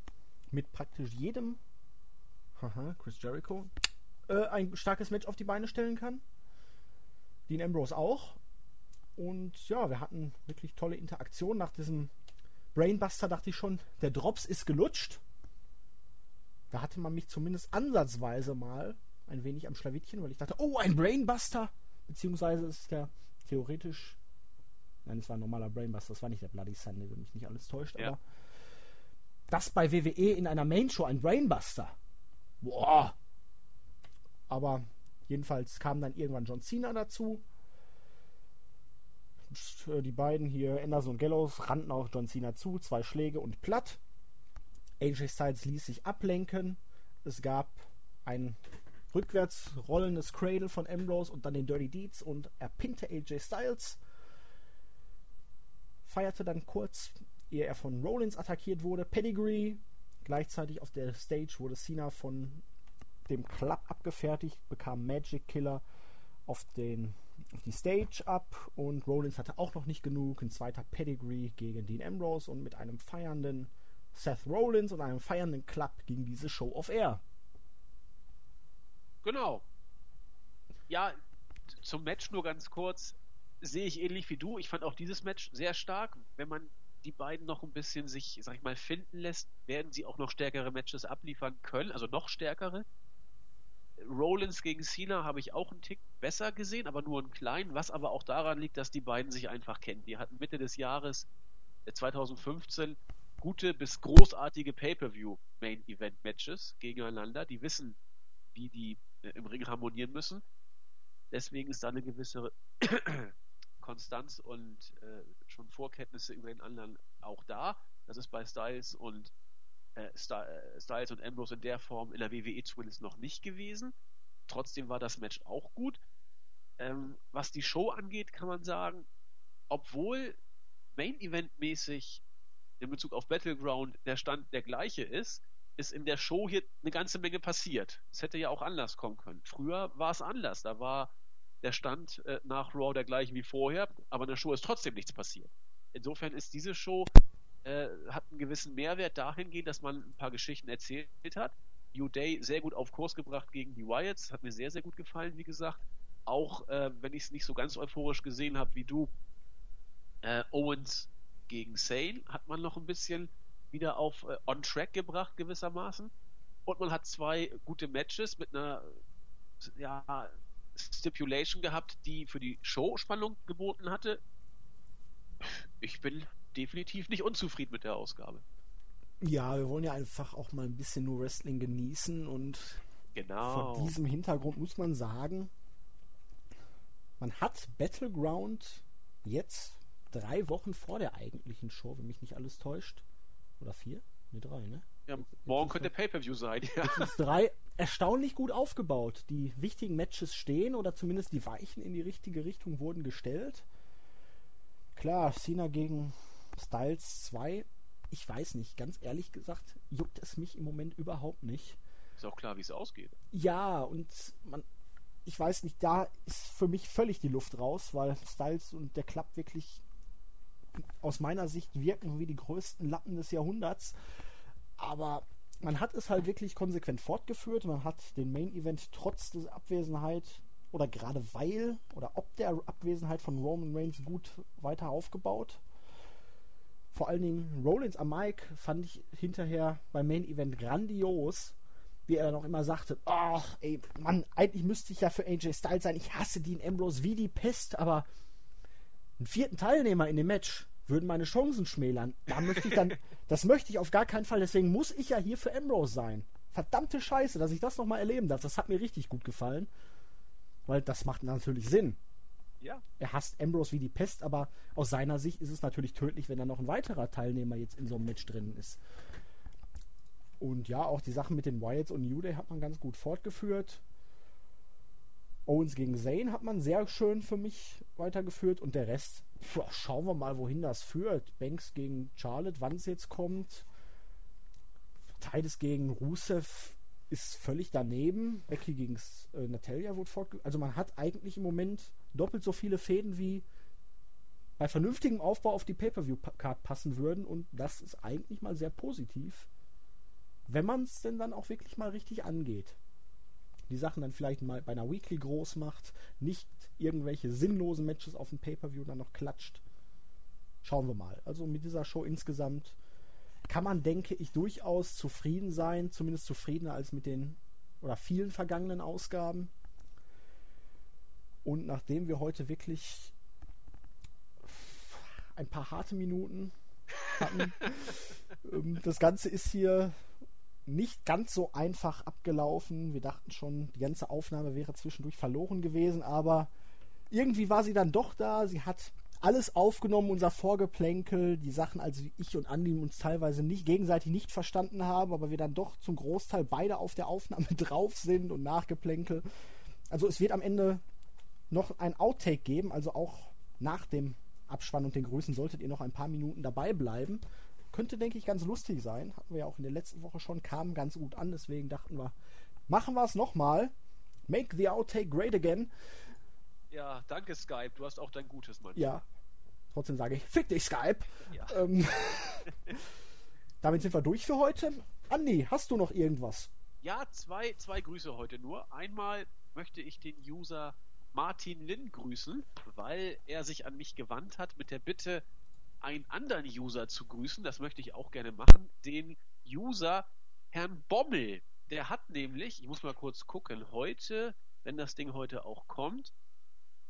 mit praktisch jedem, haha, Chris Jericho, äh, ein starkes Match auf die Beine stellen kann. Dean Ambrose auch. Und ja, wir hatten wirklich tolle Interaktion. Nach diesem Brainbuster dachte ich schon, der Drops ist gelutscht. Da hatte man mich zumindest ansatzweise mal ein wenig am Schlawittchen, weil ich dachte, oh, ein Brainbuster! Beziehungsweise ist ja theoretisch. Nein, es war ein normaler Brainbuster, das war nicht der Bloody Sunday, wenn mich nicht alles täuscht, ja. aber das bei WWE in einer Main-Show, ein Brainbuster. Boah! Aber jedenfalls kam dann irgendwann John Cena dazu die beiden hier, Anderson und Gallows, rannten auf John Cena zu, zwei Schläge und platt. AJ Styles ließ sich ablenken. Es gab ein rückwärts rollendes Cradle von Ambrose und dann den Dirty Deeds und er pinnte AJ Styles. Feierte dann kurz, ehe er von Rollins attackiert wurde. Pedigree. Gleichzeitig auf der Stage wurde Cena von dem Club abgefertigt, bekam Magic Killer auf, den, auf die Stage ab und Rollins hatte auch noch nicht genug. Ein zweiter Pedigree gegen Dean Ambrose und mit einem feiernden Seth Rollins und einem feiernden Club ging diese Show auf Air. Genau. Ja, zum Match nur ganz kurz. Sehe ich ähnlich wie du. Ich fand auch dieses Match sehr stark. Wenn man die beiden noch ein bisschen sich, sag ich mal, finden lässt, werden sie auch noch stärkere Matches abliefern können, also noch stärkere. Rollins gegen Cena habe ich auch einen Tick besser gesehen, aber nur einen kleinen, was aber auch daran liegt, dass die beiden sich einfach kennen. Die hatten Mitte des Jahres 2015 äh, gute bis großartige Pay-per-view Main Event Matches gegeneinander. Die wissen, wie die äh, im Ring harmonieren müssen. Deswegen ist da eine gewisse *coughs* Konstanz und äh, schon Vorkenntnisse über den anderen auch da. Das ist bei Styles und äh, äh Styles und Ambrose in der Form in der WWE zumindest noch nicht gewesen. Trotzdem war das Match auch gut. Ähm, was die Show angeht, kann man sagen, obwohl Main Event mäßig in Bezug auf Battleground der Stand der gleiche ist, ist in der Show hier eine ganze Menge passiert. Es hätte ja auch anders kommen können. Früher war es anders. Da war der Stand äh, nach Raw der gleiche wie vorher, aber in der Show ist trotzdem nichts passiert. Insofern ist diese Show äh, hat einen gewissen Mehrwert dahingehend, dass man ein paar Geschichten erzählt hat. New Day sehr gut auf Kurs gebracht gegen die Wyatts, hat mir sehr, sehr gut gefallen, wie gesagt. Auch äh, wenn ich es nicht so ganz euphorisch gesehen habe wie du, äh, Owens gegen Sale hat man noch ein bisschen wieder auf äh, on track gebracht gewissermaßen. Und man hat zwei gute Matches mit einer ja, Stipulation gehabt, die für die Show Spannung geboten hatte. Ich bin definitiv nicht unzufrieden mit der Ausgabe. Ja, wir wollen ja einfach auch mal ein bisschen nur Wrestling genießen und genau. vor diesem Hintergrund muss man sagen, man hat Battleground jetzt drei Wochen vor der eigentlichen Show, wenn mich nicht alles täuscht. Oder vier? Ne, drei, ne? Ja, morgen könnte Pay-Per-View sein. Ja. Jetzt ist drei erstaunlich gut aufgebaut. Die wichtigen Matches stehen oder zumindest die Weichen in die richtige Richtung wurden gestellt. Klar, Cena gegen Styles 2. Ich weiß nicht, ganz ehrlich gesagt, juckt es mich im Moment überhaupt nicht. Ist auch klar, wie es ausgeht. Ja, und man, ich weiß nicht, da ist für mich völlig die Luft raus, weil Styles und der Club wirklich aus meiner Sicht wirken wie die größten Lappen des Jahrhunderts. Aber man hat es halt wirklich konsequent fortgeführt. Man hat den Main Event trotz der Abwesenheit oder gerade weil oder ob der Abwesenheit von Roman Reigns gut weiter aufgebaut. Vor allen Dingen Rollins am Mike fand ich hinterher beim Main Event grandios, wie er dann auch immer sagte, ach ey, Mann, eigentlich müsste ich ja für AJ Styles sein. Ich hasse Dean Ambrose wie die Pest, aber einen vierten Teilnehmer in dem Match würden meine Chancen schmälern. Da möchte ich dann, *laughs* das möchte ich auf gar keinen Fall. Deswegen muss ich ja hier für Ambrose sein. Verdammte Scheiße, dass ich das nochmal erleben darf. Das hat mir richtig gut gefallen. Weil das macht natürlich Sinn. Ja. Er hasst Ambrose wie die Pest, aber aus seiner Sicht ist es natürlich tödlich, wenn da noch ein weiterer Teilnehmer jetzt in so einem Match drin ist. Und ja, auch die Sachen mit den Wyatts und New Day hat man ganz gut fortgeführt. Owens gegen Zane hat man sehr schön für mich weitergeführt und der Rest, pf, schauen wir mal, wohin das führt. Banks gegen Charlotte, wann es jetzt kommt. Titus gegen Rusev ist völlig daneben. Becky gegen äh, Natalia wurde fortgeführt. Also man hat eigentlich im Moment doppelt so viele Fäden wie bei vernünftigem Aufbau auf die Pay-Per-View-Card passen würden und das ist eigentlich mal sehr positiv, wenn man es denn dann auch wirklich mal richtig angeht die Sachen dann vielleicht mal bei einer Weekly groß macht, nicht irgendwelche sinnlosen Matches auf dem Pay-Per-View dann noch klatscht. Schauen wir mal. Also mit dieser Show insgesamt kann man, denke ich, durchaus zufrieden sein, zumindest zufriedener als mit den oder vielen vergangenen Ausgaben. Und nachdem wir heute wirklich ein paar harte Minuten hatten, *laughs* ähm, das Ganze ist hier nicht ganz so einfach abgelaufen. Wir dachten schon, die ganze Aufnahme wäre zwischendurch verloren gewesen, aber irgendwie war sie dann doch da. Sie hat alles aufgenommen, unser Vorgeplänkel, die Sachen, also ich und Andi uns teilweise nicht gegenseitig nicht verstanden haben, aber wir dann doch zum Großteil beide auf der Aufnahme *laughs* drauf sind und nachgeplänkel. Also es wird am Ende noch ein Outtake geben, also auch nach dem Abspann und den Grüßen solltet ihr noch ein paar Minuten dabei bleiben. Könnte, denke ich, ganz lustig sein. Hatten wir ja auch in der letzten Woche schon, kam ganz gut an, deswegen dachten wir, machen wir es nochmal. Make the outtake great again. Ja, danke Skype. Du hast auch dein Gutes, Mann. Ja. Trotzdem sage ich, fick dich, Skype. Ja. Ähm, *laughs* damit sind wir durch für heute. Andi, hast du noch irgendwas? Ja, zwei, zwei Grüße heute nur. Einmal möchte ich den User Martin Lin grüßen, weil er sich an mich gewandt hat mit der Bitte, einen anderen User zu grüßen. Das möchte ich auch gerne machen. Den User Herrn Bommel. Der hat nämlich, ich muss mal kurz gucken, heute, wenn das Ding heute auch kommt,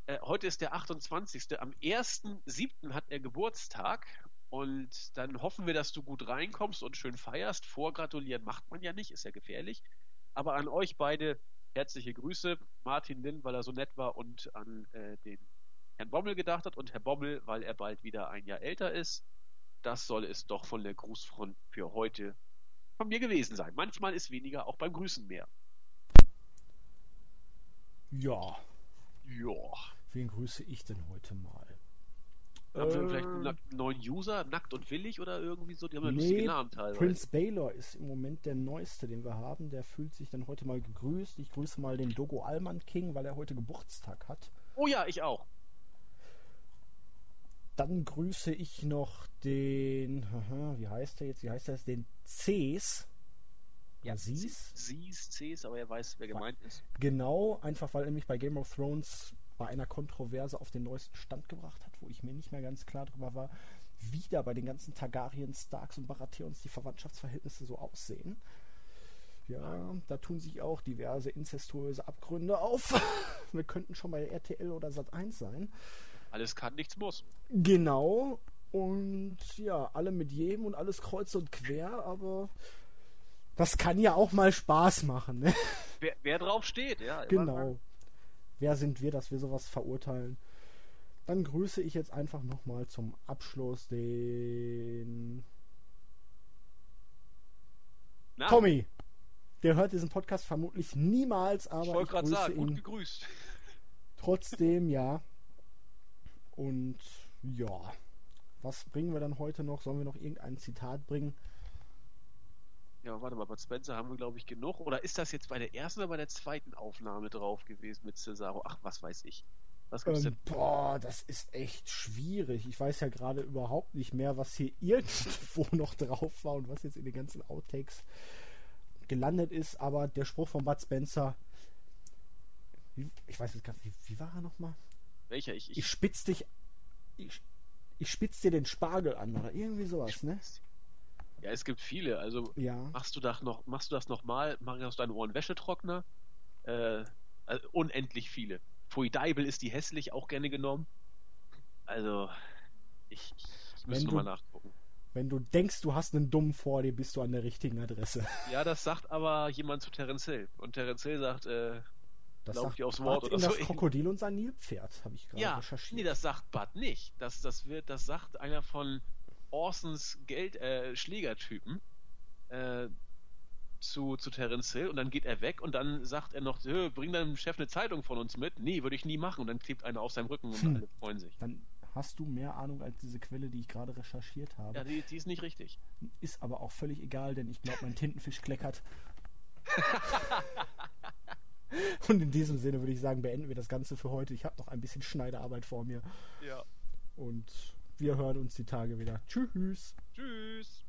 äh, heute ist der 28. Am 1.7. hat er Geburtstag und dann hoffen wir, dass du gut reinkommst und schön feierst. Vorgratulieren macht man ja nicht, ist ja gefährlich. Aber an euch beide herzliche Grüße. Martin Lin, weil er so nett war und an äh, den Herrn Bommel gedacht hat und Herr Bommel, weil er bald wieder ein Jahr älter ist. Das soll es doch von der Grußfront für heute von mir gewesen sein. Manchmal ist weniger auch beim Grüßen mehr. Ja. Ja. Wen grüße ich denn heute mal? Haben wir Äh, vielleicht einen neuen User, nackt und willig oder irgendwie so? Die haben ja Nee, lustige Namen teilweise. Prince Baylor ist im Moment der neueste, den wir haben. Der fühlt sich dann heute mal gegrüßt. Ich grüße mal den Dogo Alman King, weil er heute Geburtstag hat. Oh ja, ich auch. Dann grüße ich noch den, wie heißt er jetzt? Wie heißt er jetzt? Den Cs. Ja, Cs. Sie's, C's, aber er weiß, wer gemeint ist. Genau, einfach weil er mich bei Game of Thrones bei einer Kontroverse auf den neuesten Stand gebracht hat, wo ich mir nicht mehr ganz klar drüber war, wie da bei den ganzen Targaryen, Starks und Baratheons die Verwandtschaftsverhältnisse so aussehen. Ja, da tun sich auch diverse inzestuöse Abgründe auf. *laughs* Wir könnten schon bei RTL oder Sat 1 sein. Alles kann, nichts muss. Genau. Und ja, alle mit jedem und alles kreuz und quer, aber das kann ja auch mal Spaß machen. Ne? Wer, wer drauf steht, ja. Genau. Wer sind wir, dass wir sowas verurteilen? Dann grüße ich jetzt einfach nochmal zum Abschluss den Na, Tommy. Der hört diesen Podcast vermutlich niemals, aber ich ich, wollte gerade grüße sagen, gut ihn gegrüßt. *laughs* trotzdem, ja. Und ja, was bringen wir dann heute noch? Sollen wir noch irgendein Zitat bringen? Ja, warte mal, bei Spencer haben wir, glaube ich, genug. Oder ist das jetzt bei der ersten oder bei der zweiten Aufnahme drauf gewesen mit Cesaro? Ach, was weiß ich. Was gibt's Ähm, boah, das ist echt schwierig. Ich weiß ja gerade überhaupt nicht mehr, was hier *laughs* irgendwo noch drauf war und was jetzt in den ganzen Outtakes gelandet ist. Aber der Spruch von Bud Spencer, wie, ich weiß jetzt gar nicht, wie, wie war er nochmal? denn? Welcher? Ich, Ich ich, spitz dich, ich, ich spitz dir den Spargel an oder irgendwie sowas, ne? Ja, es gibt viele. Also Ja. machst du das noch, machst du das nochmal? Mach ich aus deinen Ohren Wäschetrockner? Äh, also unendlich viele. Pfui Deibel ist die hässlich auch gerne genommen. Also, ich, ich, müsste du- nochmal nachgucken. Wenn du denkst, du hast einen Dummen vor dir, bist du an der richtigen Adresse. *laughs* Ja, das sagt aber jemand zu Terence Hill. Und Terence Hill sagt, äh, Das Glaub sagt dir aufs Wort Bud oder in so. das Krokodil und sein Nilpferd, habe ich gerade ja, recherchiert. nee, das sagt Bud nicht. Das, das wird, das sagt einer von Orsons Geld, äh, Schlägertypen, äh, zu, zu Terence Hill und dann geht er weg und dann sagt er noch, "Hö, bring deinem Chef eine Zeitung von uns mit. Nee, würde ich nie machen. Und dann klebt einer auf seinem Rücken und Hm. alle freuen sich. Dann hast du mehr Ahnung als diese Quelle, die ich gerade recherchiert habe. Ja, die, die ist nicht richtig. Ist aber auch völlig egal, denn ich glaube, mein Tintenfisch kleckert. *laughs* Und in diesem Sinne würde ich sagen, beenden wir das Ganze für heute. Ich habe noch ein bisschen Schneiderarbeit vor mir. Ja. Und wir hören uns die Tage wieder. Tschüss. Tschüss.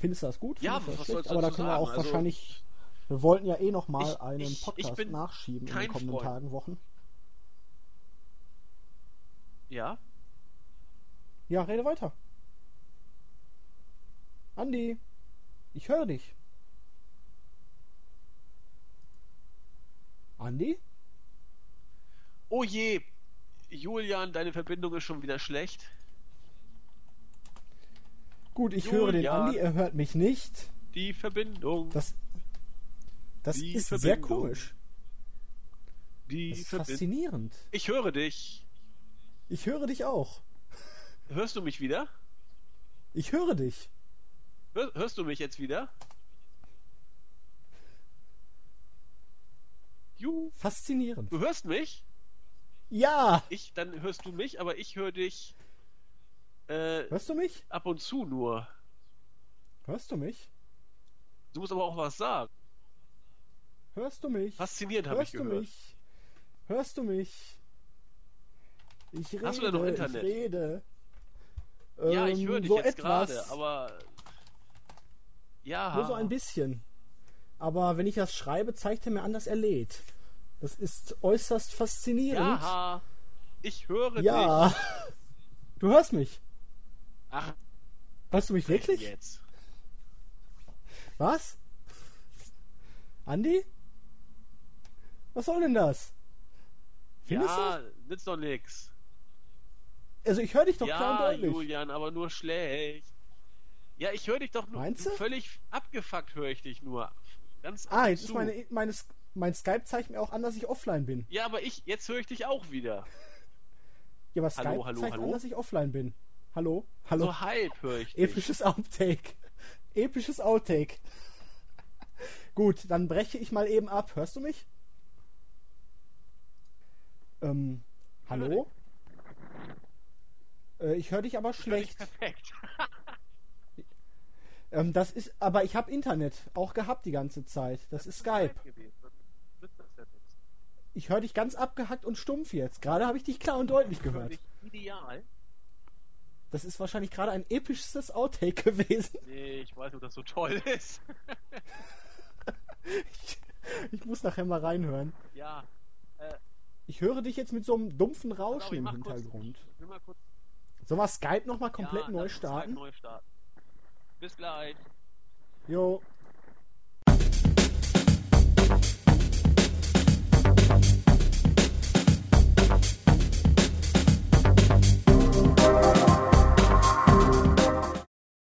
Findest du das gut? Ja, Findest was sollst du Aber da können wir auch sagen? Also- wahrscheinlich. Wir wollten ja eh noch mal Ich- einen ich- ich Podcast bin nachschieben in den kommenden Freund. Tagen, Wochen. Ja? Ja, rede weiter. Andi, ich höre dich. Andi? Oh je, Julian, deine Verbindung ist schon wieder schlecht. Gut, ich höre den Julian. Andi, er hört mich nicht. Die Verbindung. Das, das Die ist sehr Verbindung. komisch. die Das ist Verbindung. faszinierend. Ich höre dich. Ich höre dich auch. Hörst du mich wieder? Ich höre dich. Hör, hörst du mich jetzt wieder? Ju, Faszinierend. du hörst mich? Ja! Ich, dann hörst du mich, aber ich höre dich äh, Hörst du mich? ab und zu nur. Hörst du mich? Du musst aber auch was sagen. Hörst du mich? Faszinierend habe ich Hörst du gehört. mich? Hörst du mich? Ich rede, Hast du denn noch Internet? ich rede. Ja, ich Ähm, höre dich so jetzt etwas, gerade, aber. Ja. Nur so ein bisschen. Aber wenn ich das schreibe, zeigt er mir an, dass er lädt. Das ist äußerst faszinierend. Ja, ich höre dich. Ja. *laughs* Du hörst mich. Ach, Hörst du mich wirklich? jetzt. Was? Andi? Was soll denn das? Findest ja, nützt doch nix. du? Also ich höre dich doch klar und Ja, deutlich. Julian, aber nur schlecht. Ja, ich höre dich doch nur. Meinst du? Völlig abgefuckt höre ich dich nur. Ganz Ah, jetzt ist zu. meine, meine, mein Skype zeigt mir auch an, dass ich offline bin. Ja, aber ich, jetzt höre ich dich auch wieder. Ja, aber Hallo, Skype hallo, zeigt hallo? an, dass ich offline bin. Hallo? Hallo? So halb höre ich dich. Episches Outtake. Episches Outtake. Gut, dann breche ich mal eben ab. Hörst du mich? Ähm, hallo? Äh, ich höre dich aber schlecht. perfekt. *laughs* Ähm, das ist, aber ich habe Internet auch gehabt die ganze Zeit. Das ist Skype. gewesen. Dann nützt das ja nichts. Ich höre dich ganz abgehackt und stumpf jetzt. Gerade habe ich dich klar und deutlich gehört. ideal. Das ist wahrscheinlich gerade ein episches Outtake gewesen. Nee, ich weiß nicht, ob das so toll *laughs* ist. Ich, ich muss nachher mal reinhören. ja, äh, Ich höre dich jetzt mit so einem dumpfen Rauschen im kurz- Hintergrund. Ich will mal kurz Sollen wir Skype nochmal komplett ja, neu uns Skype starten? Neu starten. Bis gleich. Jo.